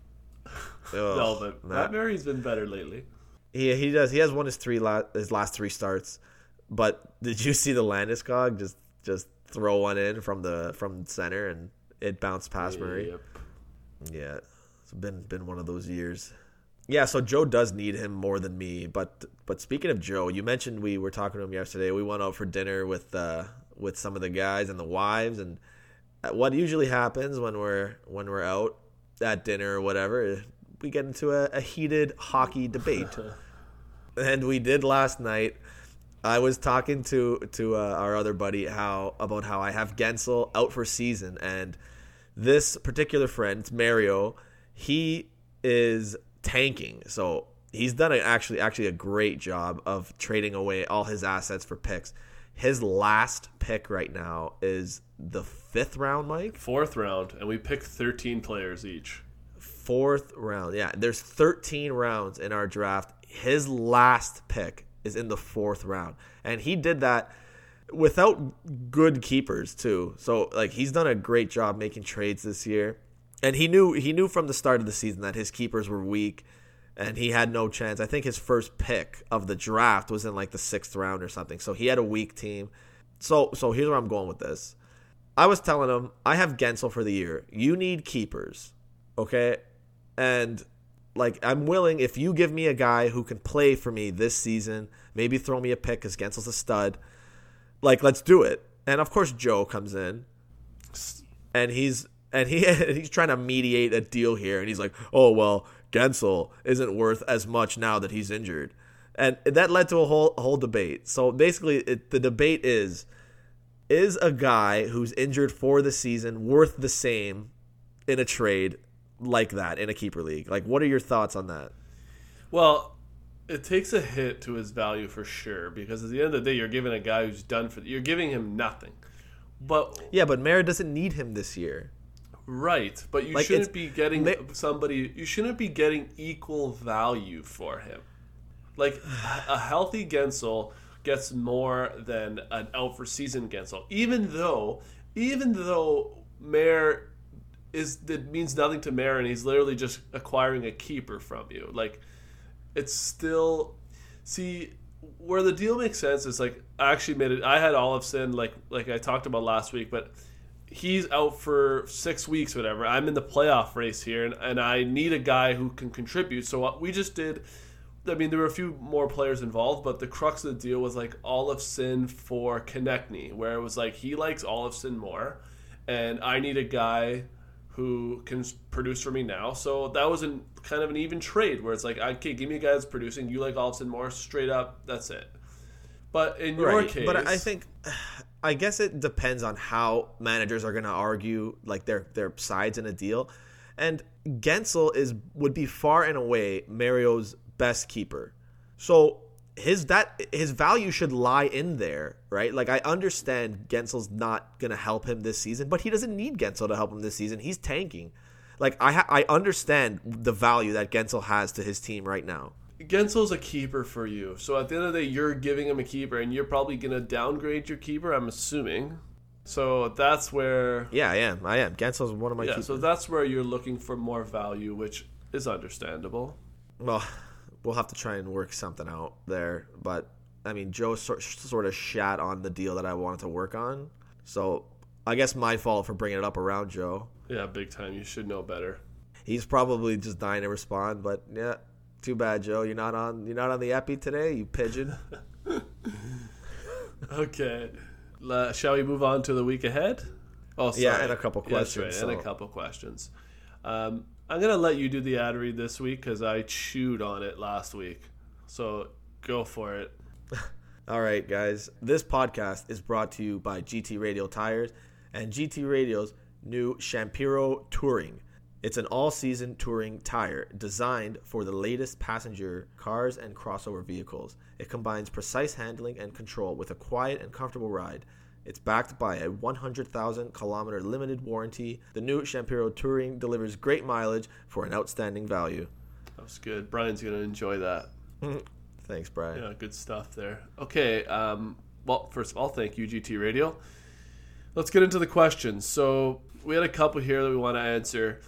No, but Matt, Murray's been better lately. He he does. He has won his three la- his last three starts. But did you see the Landeskog just just throw one in from the from center and it bounced past Murray? Yep. Yeah, it's been been one of those years. Yeah, so Joe does need him more than me. But but speaking of Joe, you mentioned we were talking to him yesterday. We went out for dinner with uh, with some of the guys and the wives, and uh, what usually happens when we're when we're out at dinner or whatever, we get into a, a heated hockey debate, and we did last night. I was talking to to uh, our other buddy how about how I have Guentzel out for season, and this particular friend, Mario, he is tanking. So he's done a, actually actually a great job of trading away all his assets for picks. His last pick right now is the fifth round, Mike. Fourth round, and we picked 13 players each. Fourth round. Yeah, there's 13 rounds in our draft. His last pick is in the fourth round. And he did that without good keepers too. So like he's done a great job making trades this year. And he knew he knew from the start of the season that his keepers were weak and he had no chance. I think his first pick of the draft was in like the 6th round or something. So he had a weak team. So so here's where I'm going with this. I was telling him, I have Guentzel for the year. You need keepers. Okay? And like I'm willing if you give me a guy who can play for me this season, maybe throw me a pick because Guentzel's a stud. Like let's do it. And of course Joe comes in, and he's and he he's trying to mediate a deal here, and he's like, oh well, Guentzel isn't worth as much now that he's injured, and that led to a whole a whole debate. So basically, it, the debate is is a guy who's injured for the season worth the same in a trade like that in a keeper league? Like, what are your thoughts on that? Well, it takes a hit to his value for sure because at the end of the day, you're giving a guy who's done for you're giving him nothing. But Yeah, but Mara doesn't need him this year. Right, but you Like, shouldn't be getting ma- somebody. You shouldn't be getting equal value for him. Like a healthy Guentzel gets more than an out for season Guentzel, even though even though Mayor is that means nothing to Mayor, and he's literally just acquiring a keeper from you. Like it's still see where the deal makes sense is like I actually made it. I had Olofsson like like I talked about last week, but he's out for six weeks, whatever. I'm in the playoff race here, and, and I need a guy who can contribute. So what we just did. I mean, there were a few more players involved, but the crux of the deal was like Olofsson for Konecny, where it was like he likes Olofsson more, and I need a guy who can produce for me now. So that was an, kind of an even trade where it's like, okay, give me a guy that's producing. You like Olofsson more, straight up. That's it. But in your Right, case, but I think, I guess it depends on how managers are going to argue like their their sides in a deal, and Guentzel is would be far and away Mario's best keeper, so his that his value should lie in there, right? Like I understand Guentzel's not going to help him this season, but he doesn't need Guentzel to help him this season. He's tanking. Like I ha- I understand the value that Guentzel has to his team right now. Guentzel's a keeper for you. So at the end of the day, you're giving him a keeper, and you're probably going to downgrade your keeper, I'm assuming. So that's where. Yeah, I am. I am. Guentzel's one of my Yeah, keepers. so that's where you're looking for more value, which is understandable. well, we'll have to try and work something out there. But I mean, Joe sort, sort of shat on the deal that I wanted to work on, so I guess my fault for bringing it up around Joe. Yeah, big time. You should know better. He's probably just dying to respond, but yeah, too bad, Joe. You're not on. You're not on the epi today, you pigeon. Okay. Uh, shall we move on to the week ahead? Oh, sorry. Yeah, and a couple Yeah, that's questions, right, and a couple questions. Um, I'm gonna let you do the ad read this week because I chewed on it last week. So go for it. All right, guys. This podcast is brought to you by GT Radial Tires and GT Radial's new Champiro Touring. It's an all season touring tire designed for the latest passenger cars and crossover vehicles. It combines precise handling and control with a quiet and comfortable ride. It's backed by a 100,000 kilometer limited warranty. The new Champiro Touring delivers great mileage for an outstanding value. That was good. Brian's gonna enjoy that. Thanks, Brian. Yeah, good stuff there. Okay. Um, well, first of all, thank you, GT Radial. Let's get into the questions. So we had a couple here that we want to answer.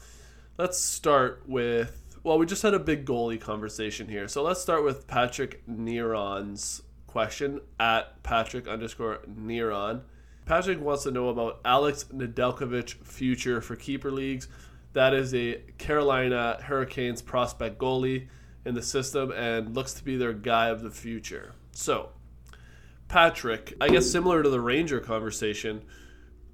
Let's start with. Well, we just had a big goalie conversation here. So let's start with Patrick Neron's question at Patrick underscore Neron. Patrick wants to know about Alex Nedeljkovic future for keeper leagues. That is a Carolina Hurricanes prospect goalie in the system and looks to be their guy of the future. So, Patrick, I guess similar to the Ranger conversation,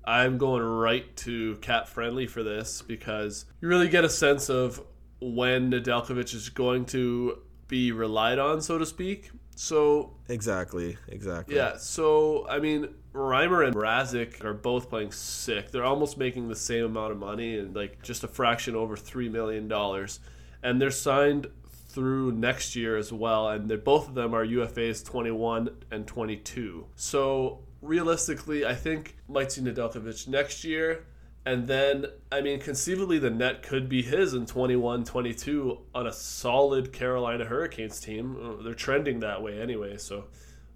I'm going right to Cap Friendly for this because you really get a sense of when Nedeljkovic is going to be relied on, so to speak. So Exactly. Exactly. yeah, so I mean, Reimer and Mrazek are both playing sick. They're almost making the same amount of money and like just a fraction over three million dollars, and they're signed through next year as well. And they're both of them are UFAs twenty one and twenty two. So realistically, I think might see Nedeljkovic next year. And then, I mean, conceivably, the net could be his in 21 22 on a solid Carolina Hurricanes team. Uh, They're trending that way anyway. So,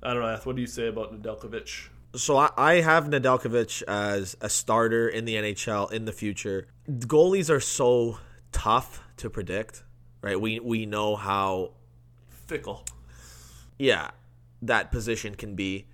I don't know, what do you say about Nedeljkovic? So I, I have Nedeljkovic as a starter in the NHL in the future. Goalies are so tough to predict, right? We we know how Fickle. yeah that position can be,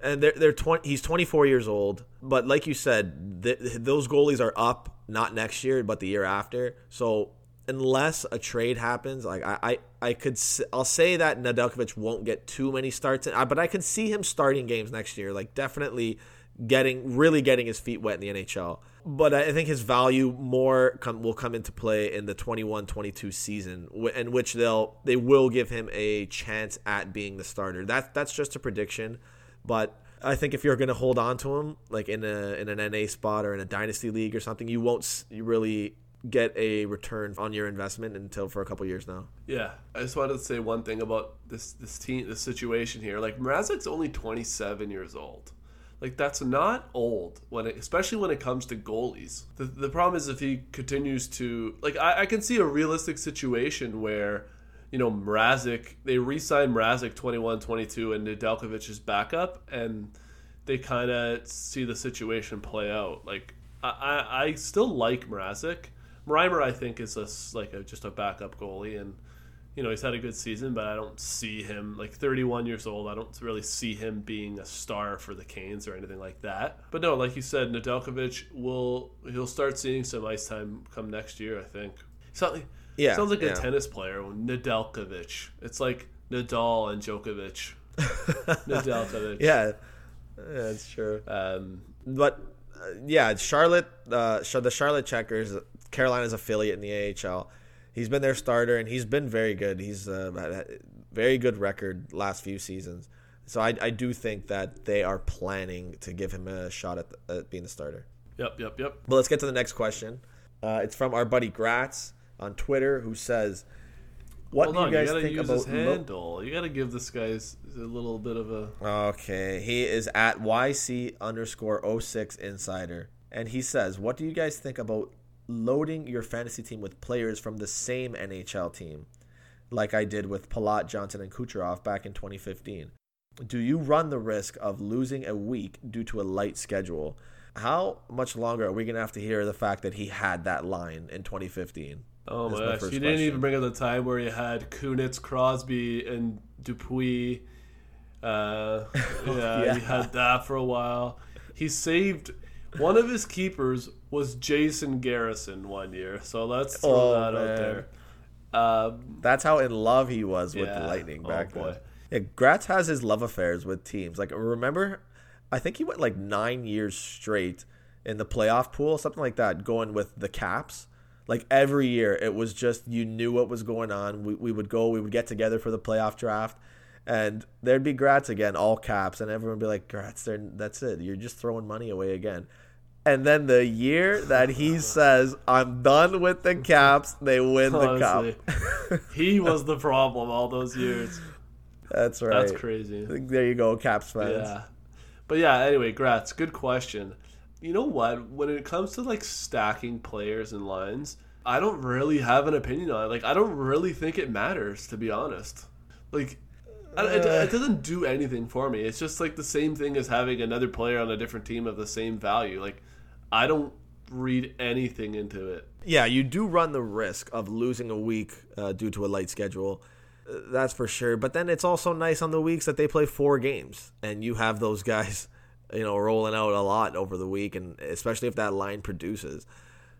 and they're they're twenty. He's twenty four years old, but like you said, th- those goalies are up not next year, but the year after. So unless a trade happens, like I I, I could I'll say that Nedeljkovic won't get too many starts, in, but I could see him starting games next year. Like definitely getting really getting his feet wet in the NHL. But I think his value more come, will come into play in the 21-22 season, in which they'll they will give him a chance at being the starter. That's that's just a prediction, but I think if you're going to hold on to him, like in a in an NA spot or in a dynasty league or something, you won't really get a return on your investment until for a couple years now. Yeah, I just wanted to say one thing about this this team, this situation here. Like Mrazek's only 27 years old. Like that's not old when, it, especially when it comes to goalies. The, the problem is if he continues to like, I, I can see a realistic situation where, you know, Mrazek they re-sign Mrazek 21, 22, and Nedeljkovic is backup, and they kind of see the situation play out. Like I, I, still like Mrazek. Reimer, I think, is a, like a, just a backup goalie, and you know he's had a good season, but I don't see him like 31 years old. I don't really see him being a star for the Canes or anything like that. But no, like you said, Nedeljkovic will he'll start seeing some ice time come next year. I think. Sounds Yeah, sounds like yeah. a tennis player, Nedeljkovic. It's like Nadal and Djokovic. Nedeljkovic. Yeah, that's true. Um, but uh, yeah, Charlotte, uh, the Charlotte Checkers, Carolina's affiliate in the AHL. He's been their starter, and he's been very good. He's uh, had a very good record last few seasons. So I, I do think that they are planning to give him a shot at, the, at being the starter. yep, yep, yep. But let's get to the next question. Uh, it's from our buddy Gratz on Twitter, who says, "What Hold do you on, guys gotta think use about?" his handle. You gotta give this guy a little bit of a. Okay, he is at YC underscore 06 insider. And he says, What do you guys think about loading your fantasy team with players from the same NHL team? Like I did with Palat, Johnson, and Kucherov back in 2015. Do you run the risk of losing a week due to a light schedule? How much longer are we going to have to hear the fact that he had that line in 2015? Oh my my gosh! You didn't question. even bring up the time where you had Kunitz, Crosby, and Dupuis. Uh, yeah, Yeah. he had that for a while. He saved one of his keepers was Jason Garrison one year. So let's throw Oh, that man. out there. Um, That's how in love he was with yeah. the Lightning Oh, back boy. then. Yeah, Gratz has his love affairs with teams. Like remember, I think he went like nine years straight in the playoff pool, something like that, going with the Caps. Like every year, it was just you knew what was going on. We, we would go, we would get together for the playoff draft, and there'd be Gratz again, all caps, and everyone would be like, Gratz, that's it. You're just throwing money away again. And then the year that he says, I'm done with the Caps, they win Honestly, the cup. he was the problem all those years. That's right. That's crazy. There you go, Caps fans. Yeah. But yeah, anyway, Gratz, good question. You know what? When it comes to like stacking players and lines, I don't really have an opinion on it. Like, I don't really think it matters, to be honest. Like, uh, it, it, doesn't do anything for me. It's just like the same thing as having another player on a different team of the same value. Like, I don't read anything into it. Yeah, you do run the risk of losing a week uh, due to a light schedule. Uh, that's for sure. But then it's also nice on the weeks that they play four games and you have those guys, you know, rolling out a lot over the week, and especially if that line produces.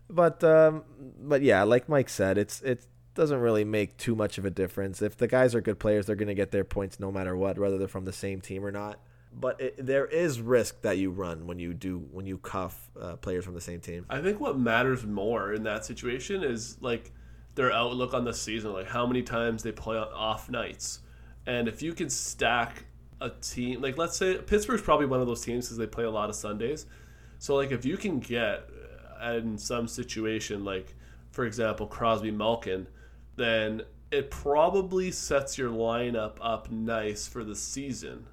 But um, but yeah, like Mike said, it's it doesn't really make too much of a difference. If the guys are good players, they're going to get their points no matter what, whether they're from the same team or not but it, there is risk that you run when you do when you cuff uh, players from the same team. I think what matters more in that situation is like their outlook on the season, like how many times they play on off nights, and if you can stack a team, like let's say Pittsburgh's probably one of those teams because they play a lot of Sundays. So like if you can get uh, in some situation, like for example Crosby Malkin, then it probably sets your lineup up nice for the season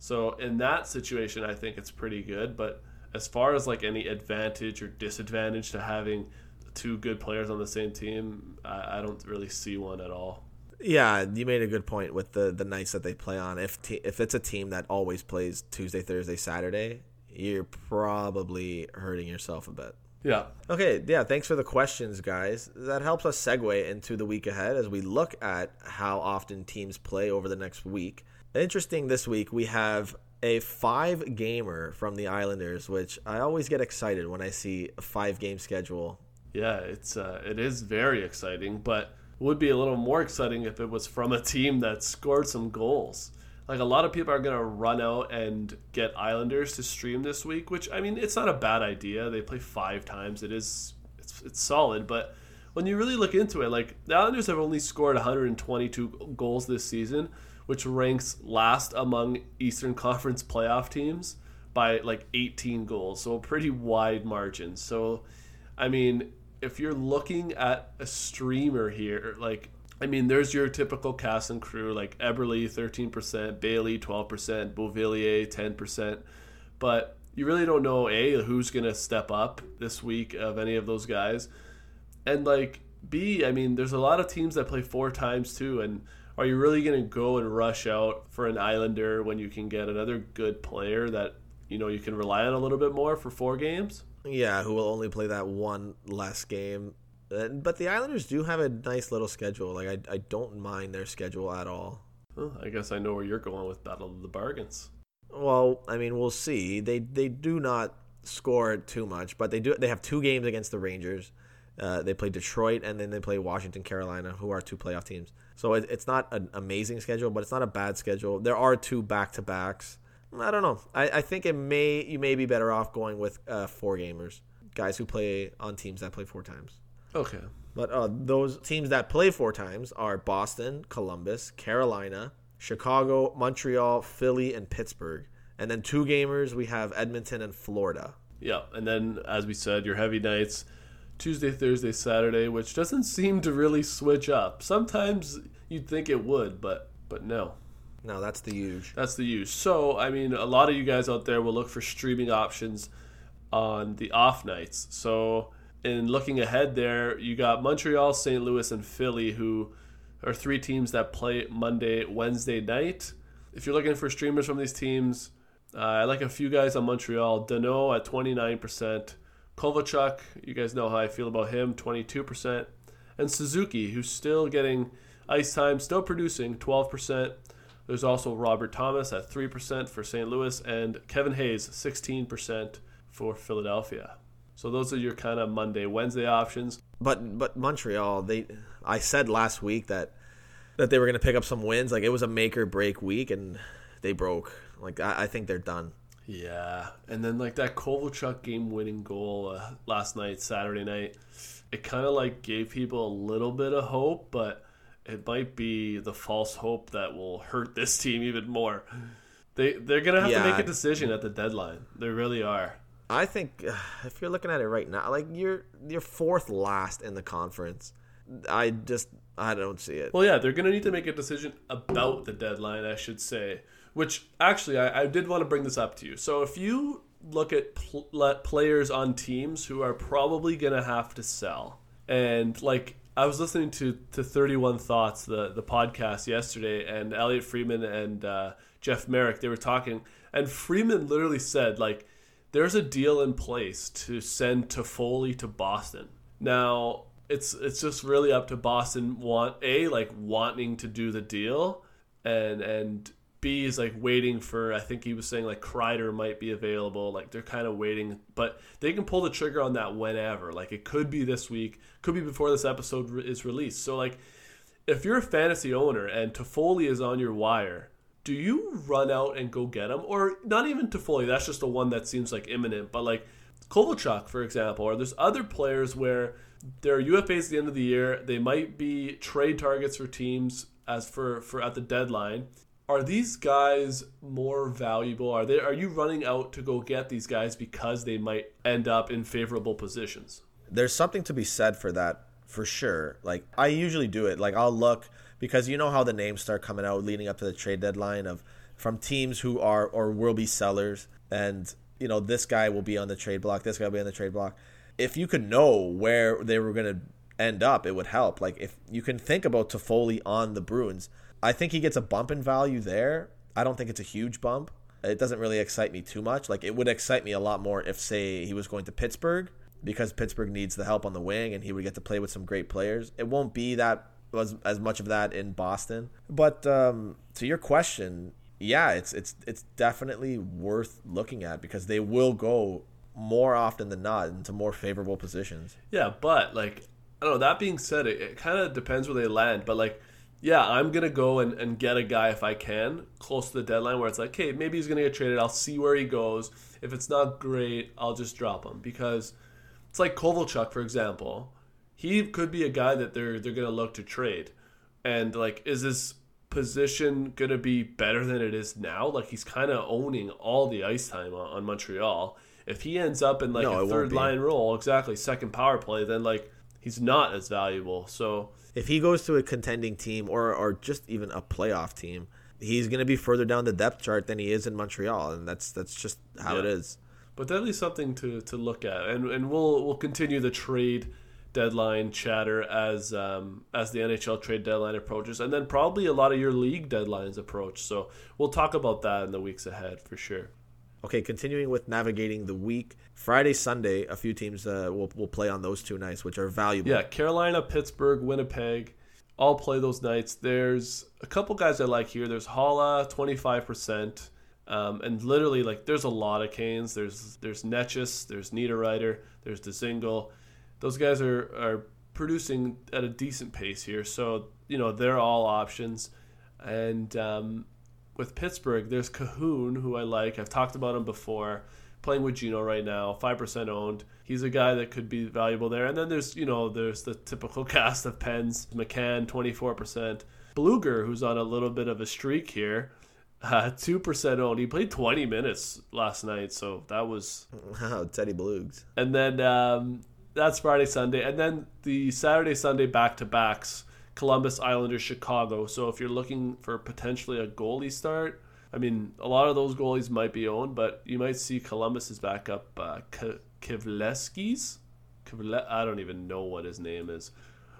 so in that situation, I think it's pretty good. But as far as like any advantage or disadvantage to having two good players on the same team, I, I don't really see one at all. Yeah, you made a good point with the the nights that they play on. If te- if it's a team that always plays Tuesday, Thursday, Saturday, you're probably hurting yourself a bit. Yeah. Okay, yeah, thanks for the questions, guys. That helps us segue into the week ahead as we look at how often teams play over the next week. Interesting this week, we have a five gamer from the Islanders, which I always get excited when I see a five game schedule. Yeah, it's uh, it is very exciting, but would be a little more exciting if it was from a team that scored some goals. Like a lot of people are gonna run out and get Islanders to stream this week, which I mean it's not a bad idea. They play five times. It is it's it's solid, but when you really look into it, like the Islanders have only scored 122 goals this season which ranks last among Eastern Conference playoff teams by like 18 goals. So a pretty wide margin. So, I mean, if you're looking at a streamer here, like, I mean, there's your typical cast and crew like Eberle 13%, Bailey 12%, Beauvillier 10%. But you really don't know, A, who's to step up this week of any of those guys. And like, B, I mean, there's a lot of teams that play four times too. And are you really to go and rush out for an Islander when you can get another good player that you know you can rely on a little bit more for four games? Yeah, who will only play that one last game. But the Islanders do have a nice little schedule. Like I, I don't mind their schedule at all. Well, I guess I know where you're going with Battle of the Bargains. Well, I mean, we'll see. They they do not score too much, but they do. They have two games against the Rangers. Uh, they play Detroit and then they play Washington, Carolina, who are two playoff teams. So it, it's not an amazing schedule, but it's not a bad schedule. There are two back to backs. I don't know. I, I think it may you may be better off going with uh, four gamers, guys who play on teams that play four times. Okay. But uh, those teams that play four times are Boston, Columbus, Carolina, Chicago, Montreal, Philly, and Pittsburgh. And then two gamers, we have Edmonton and Florida. Yeah, and then as we said, your heavy nights Tuesday, Thursday, Saturday, which doesn't seem to really switch up. Sometimes you'd think it would, but but no. No, that's the huge. That's the use. So, I mean, a lot of you guys out there will look for streaming options on the off nights. So, in looking ahead there, you got Montreal, St. Louis, and Philly, who are three teams that play Monday, Wednesday night. If you're looking for streamers from these teams, uh, I like a few guys on Montreal. Danault at 29%, Kovalchuk, you guys know how I feel about him, 22%. And Suzuki, who's still getting ice time, still producing 12%. There's also Robert Thomas at 3% for St. Louis and Kevin Hayes, 16% for Philadelphia. So those are your kind of Monday, Wednesday options. But but Montreal, they I said last week that that they were going to pick up some wins. Like it was a make or break week, and they broke. Like I, I think they're done. Yeah, and then like that Kovalchuk game-winning goal uh, last night, Saturday night, it kind of like gave people a little bit of hope, but it might be the false hope that will hurt this team even more. They they're gonna have Yeah. to make a decision at the deadline. They really are. I think if you're looking at it right now, like you're you're fourth last in the conference. I just I don't see it. Well, yeah, they're gonna need to make a decision about the deadline, I should say. Which actually, I, I did want to bring this up to you. So if you look at pl- let players on teams who are probably gonna have to sell, and like I was listening to to Thirty One Thoughts, the the podcast yesterday, and Elliotte Friedman and uh, Jeff Marek, they were talking, and Friedman literally said like, "There's a deal in place to send Toffoli to Boston." Now it's it's just really up to Boston want a like wanting to do the deal, and and B is like waiting for. I think he was saying like Kreider might be available. Like they're kind of waiting, but they can pull the trigger on that whenever. Like it could be this week, could be before this episode is released. So like, if you're a fantasy owner and Toffoli is on your wire, do you run out and go get him, or not even Toffoli? That's just the one that seems like imminent. But like Kovalchuk, for example, or there's other players where they're UFAs at the end of the year. They might be trade targets for teams as for for at the deadline. Are these guys more valuable? Are they are you running out to go get these guys because they might end up in favorable positions? There's something to be said for that for sure. Like I usually do it. Like I'll look because you know how the names start coming out leading up to the trade deadline of from teams who are or will be sellers and you know this guy will be on the trade block, this guy will be on the trade block. If you could know where they were going to end up, it would help. Like if you can think about Toffoli on the Bruins, I think he gets a bump in value there. I don't think it's a huge bump. It doesn't really excite me too much. Like it would excite me a lot more if say he was going to Pittsburgh because Pittsburgh needs the help on the wing and he would get to play with some great players. It won't be that as, as much of that in Boston. But um, to your question, yeah, it's it's it's definitely worth looking at because they will go more often than not into more favorable positions. Yeah, but like I don't know. That being said, it, it kind of depends where they land. But like, yeah, I'm gonna go and, and get a guy if I can close to the deadline where it's like, hey, maybe he's gonna get traded. I'll see where he goes. If it's not great, I'll just drop him because it's like Kovalchuk, for example. He could be a guy that they're they're gonna look to trade, and like, is this position gonna be better than it is now? Like, he's kind of owning all the ice time on, on Montreal. If he ends up in like No, a third line role, exactly second power play, then like he's not as valuable. So If he goes to a contending team or or just even a playoff team, he's going to be further down the depth chart than he is in Montreal, and that's that's just how it Yeah. is. But definitely something to, to look at, and and we'll we'll continue the trade deadline chatter as um, as the NHL trade deadline approaches, and then probably a lot of your league deadlines approach. So we'll talk about that in the weeks ahead for sure. Okay, continuing with navigating the week. Friday, Sunday, a few teams uh, will will play on those two nights, which are valuable. Yeah, Carolina, Pittsburgh, Winnipeg, all play those nights. There's a couple guys I like here. There's Haula, twenty five percent. Um, and literally, like, there's a lot of Canes. There's there's Necas, there's Niederreiter, there's Dzingel. Those guys are, are producing at a decent pace here. So, you know, they're all options. And um, with Pittsburgh, there's Kahun, who I like. I've talked about him before. Playing with Gino right now, five percent owned. He's a guy that could be valuable there. And then there's you know there's the typical cast of Pens, McCann, twenty four percent. Blueger, who's on a little bit of a streak here, uh, two percent owned. He played twenty minutes last night, so that was Wow, Teddy Blugs. and then um, that's Friday, Sunday, and then the Saturday, Sunday back to backs. Columbus, Islanders, Chicago. So if you're looking for potentially a goalie start, I mean, a lot of those goalies might be owned, but you might see Columbus's backup, uh, K- Kivleski's. Kivle- I don't even know what his name is,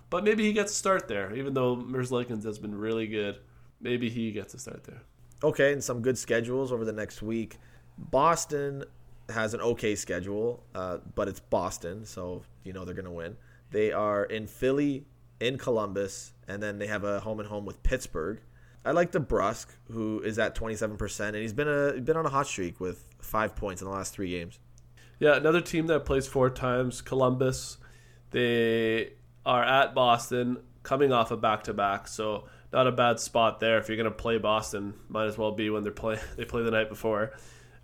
but maybe he gets a start there. Even though Merzlikins has been really good, maybe he gets a start there. Okay, and some good schedules over the next week. Boston has an okay schedule, uh, but it's Boston, so you know they're going to win. They are in Philly, in Columbus, and then they have a home and home with Pittsburgh. I like DeBrusk, who is at 27%, and he's been a been on a hot streak with five points in the last three games. Yeah, another team that plays four times, Columbus. They are at Boston, coming off a back to back. So not a bad spot there. If you're going to play Boston, might as well be when they're play they play the night before.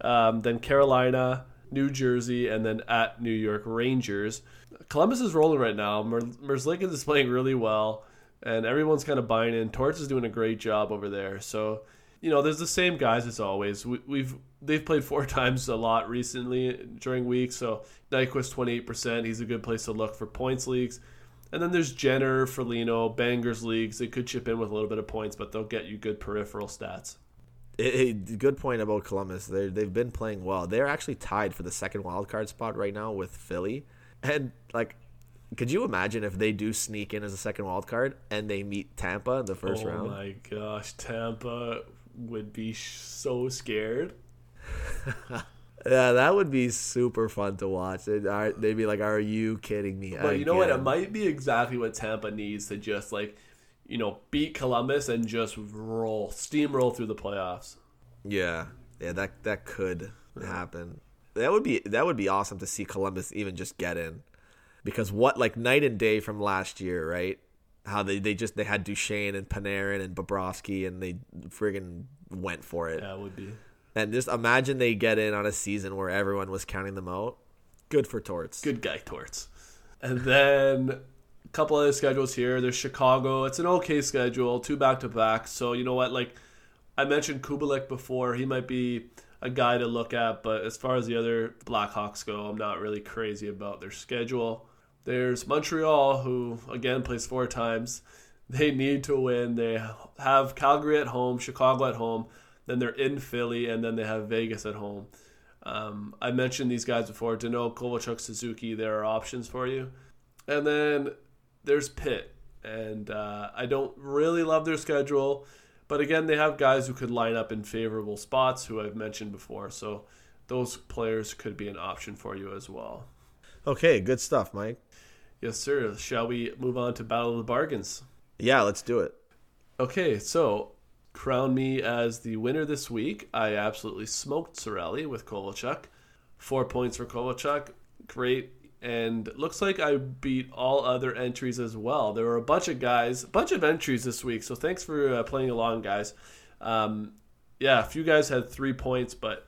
Um, then Carolina, New Jersey, and then at New York Rangers. Columbus is rolling right now. Mer- Merzlikins is playing really well, and everyone's kind of buying in. Torts is doing a great job over there. So, you know, there's the same guys as always. We, we've they've played four times a lot recently during weeks. So Nyquist 28%. He's a good place to look for points leagues. And then there's Jenner, Foligno, Bangers leagues. They could chip in with a little bit of points, but they'll get you good peripheral stats. A good point about Columbus. They they've been playing well. They're actually tied for the second wild card spot right now with Philly. And like, could you imagine if they do sneak in as a second wild card and they meet Tampa in the first oh round? Oh my gosh, Tampa would be so scared. Yeah, that would be super fun to watch. They'd, uh, they'd be like, "Are you kidding me?" But you know what? It might be exactly what Tampa needs to just like, you know, beat Columbus and just roll, steamroll through the playoffs. Yeah, yeah, that that could happen. That would be that would be awesome to see Columbus even just get in, because what like night and day from last year, right? How they, they just they had Duchene and Panarin and Bobrovsky and they friggin' went for it. Yeah, would be. And just imagine they get in on a season where everyone was counting them out. Good for Torts. Good guy, Torts. And then a couple other schedules here. There's Chicago. It's an okay schedule, two back to back. So you know what? Like I mentioned Kubalik before, he might be a guy to look at. But as far as the other Blackhawks go, I'm not really crazy about their schedule. There's Montreal, who again plays four times. They need to win. They have Calgary at home, Chicago at home. Then they're in Philly, and then they have Vegas at home. Um, I mentioned these guys before. Danault, Kovalchuk, Suzuki. There are options for you. And then there's Pitt, and uh, I don't really love their schedule, but again, they have guys who could line up in favorable spots, who I've mentioned before. So those players could be an option for you as well. Okay, good stuff, Mike. Yes, sir. Shall we move on to Battle of the Bargains? Yeah, let's do it. Okay, so crown me as the winner this week. I absolutely smoked Cirelli with Kovalchuk. Four points for Kovalchuk. Great. And looks like I beat all other entries as well. There were a bunch of guys, a bunch of entries this week. So thanks for uh, playing along, guys. Um, yeah, a few guys had three points, but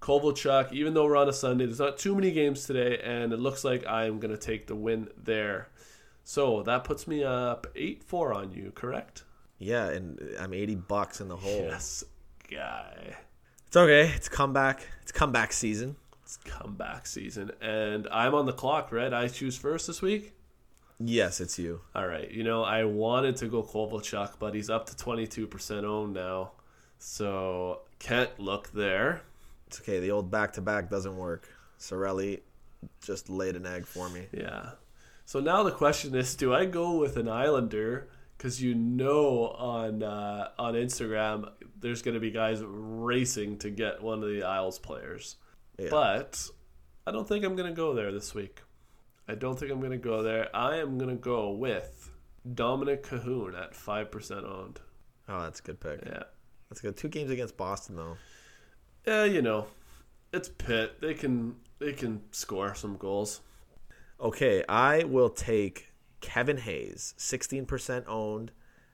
Kovalchuk, even though we're on a Sunday, there's not too many games today, and it looks like I'm going to take the win there. So that puts me up 8 4 on you, correct? Yeah, and I'm 80 bucks in the hole. Yes, guy. It's okay. It's comeback. It's comeback season. Comeback season, and I'm on the clock. Right? I choose first this week. Yes, it's you. All right. You know, I wanted to go Kovalchuk, but he's up to 22% owned now, so can't look there. It's okay. The old back to back doesn't work. Cirelli just laid an egg for me. Yeah. So now the question is, do I go with an Islander? because you know on uh, on Instagram there's going to be guys racing to get one of the Isles players. Yeah. But I don't think I'm going to go there this week. I don't think I'm going to go there. I am going to go with Dominik Kahun at 5% owned. Oh, that's a good pick. Yeah. That's good. Two games against Boston though. Yeah, you know. It's Pitt. They can they can score some goals. Okay, I will take Kevin Hayes, 16% owned.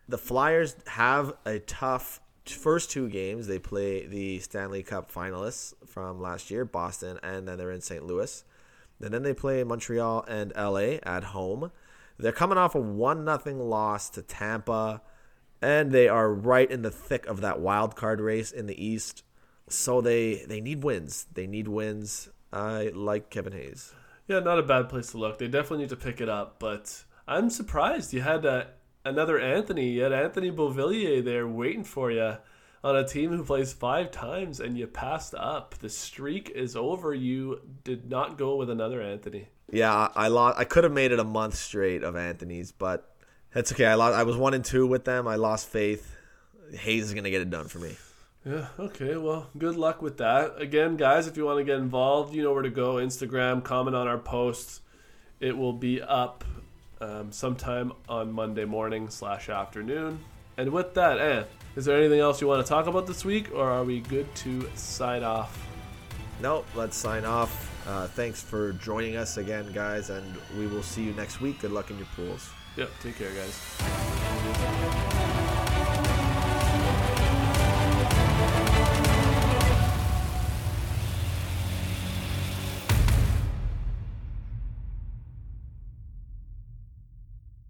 The Flyers have a tough first two games. They play the Stanley Cup finalists from last year, Boston, and then they're in St. Louis. And then they play Montreal and LA at home. They're coming off a 1 0 loss to Tampa, and they are right in the thick of that wild card race in the East. So they, they need wins. They need wins. I like Kevin Hayes. Yeah, not a bad place to look. They definitely need to pick it up, but I'm surprised you had uh, another Anthony. You had Anthony Beauvillier there waiting for you on a team who plays five times, and you passed up. The streak is over. You did not go with another Anthony. Yeah, I lost. I could have made it a month straight of Anthony's, but that's okay. I lost. I was one and two with them. I lost faith. Hayes is gonna get it done for me. Yeah, okay. Well, good luck with that. Again, guys, if you want to get involved, you know where to go. Instagram, comment on our posts. It will be up um, sometime on Monday morning slash afternoon. And with that, eh, is there anything else you want to talk about this week, or are we good to sign off? No, let's sign off. Uh, thanks for joining us again, guys, and we will see you next week. Good luck in your pools. Yep, take care, guys.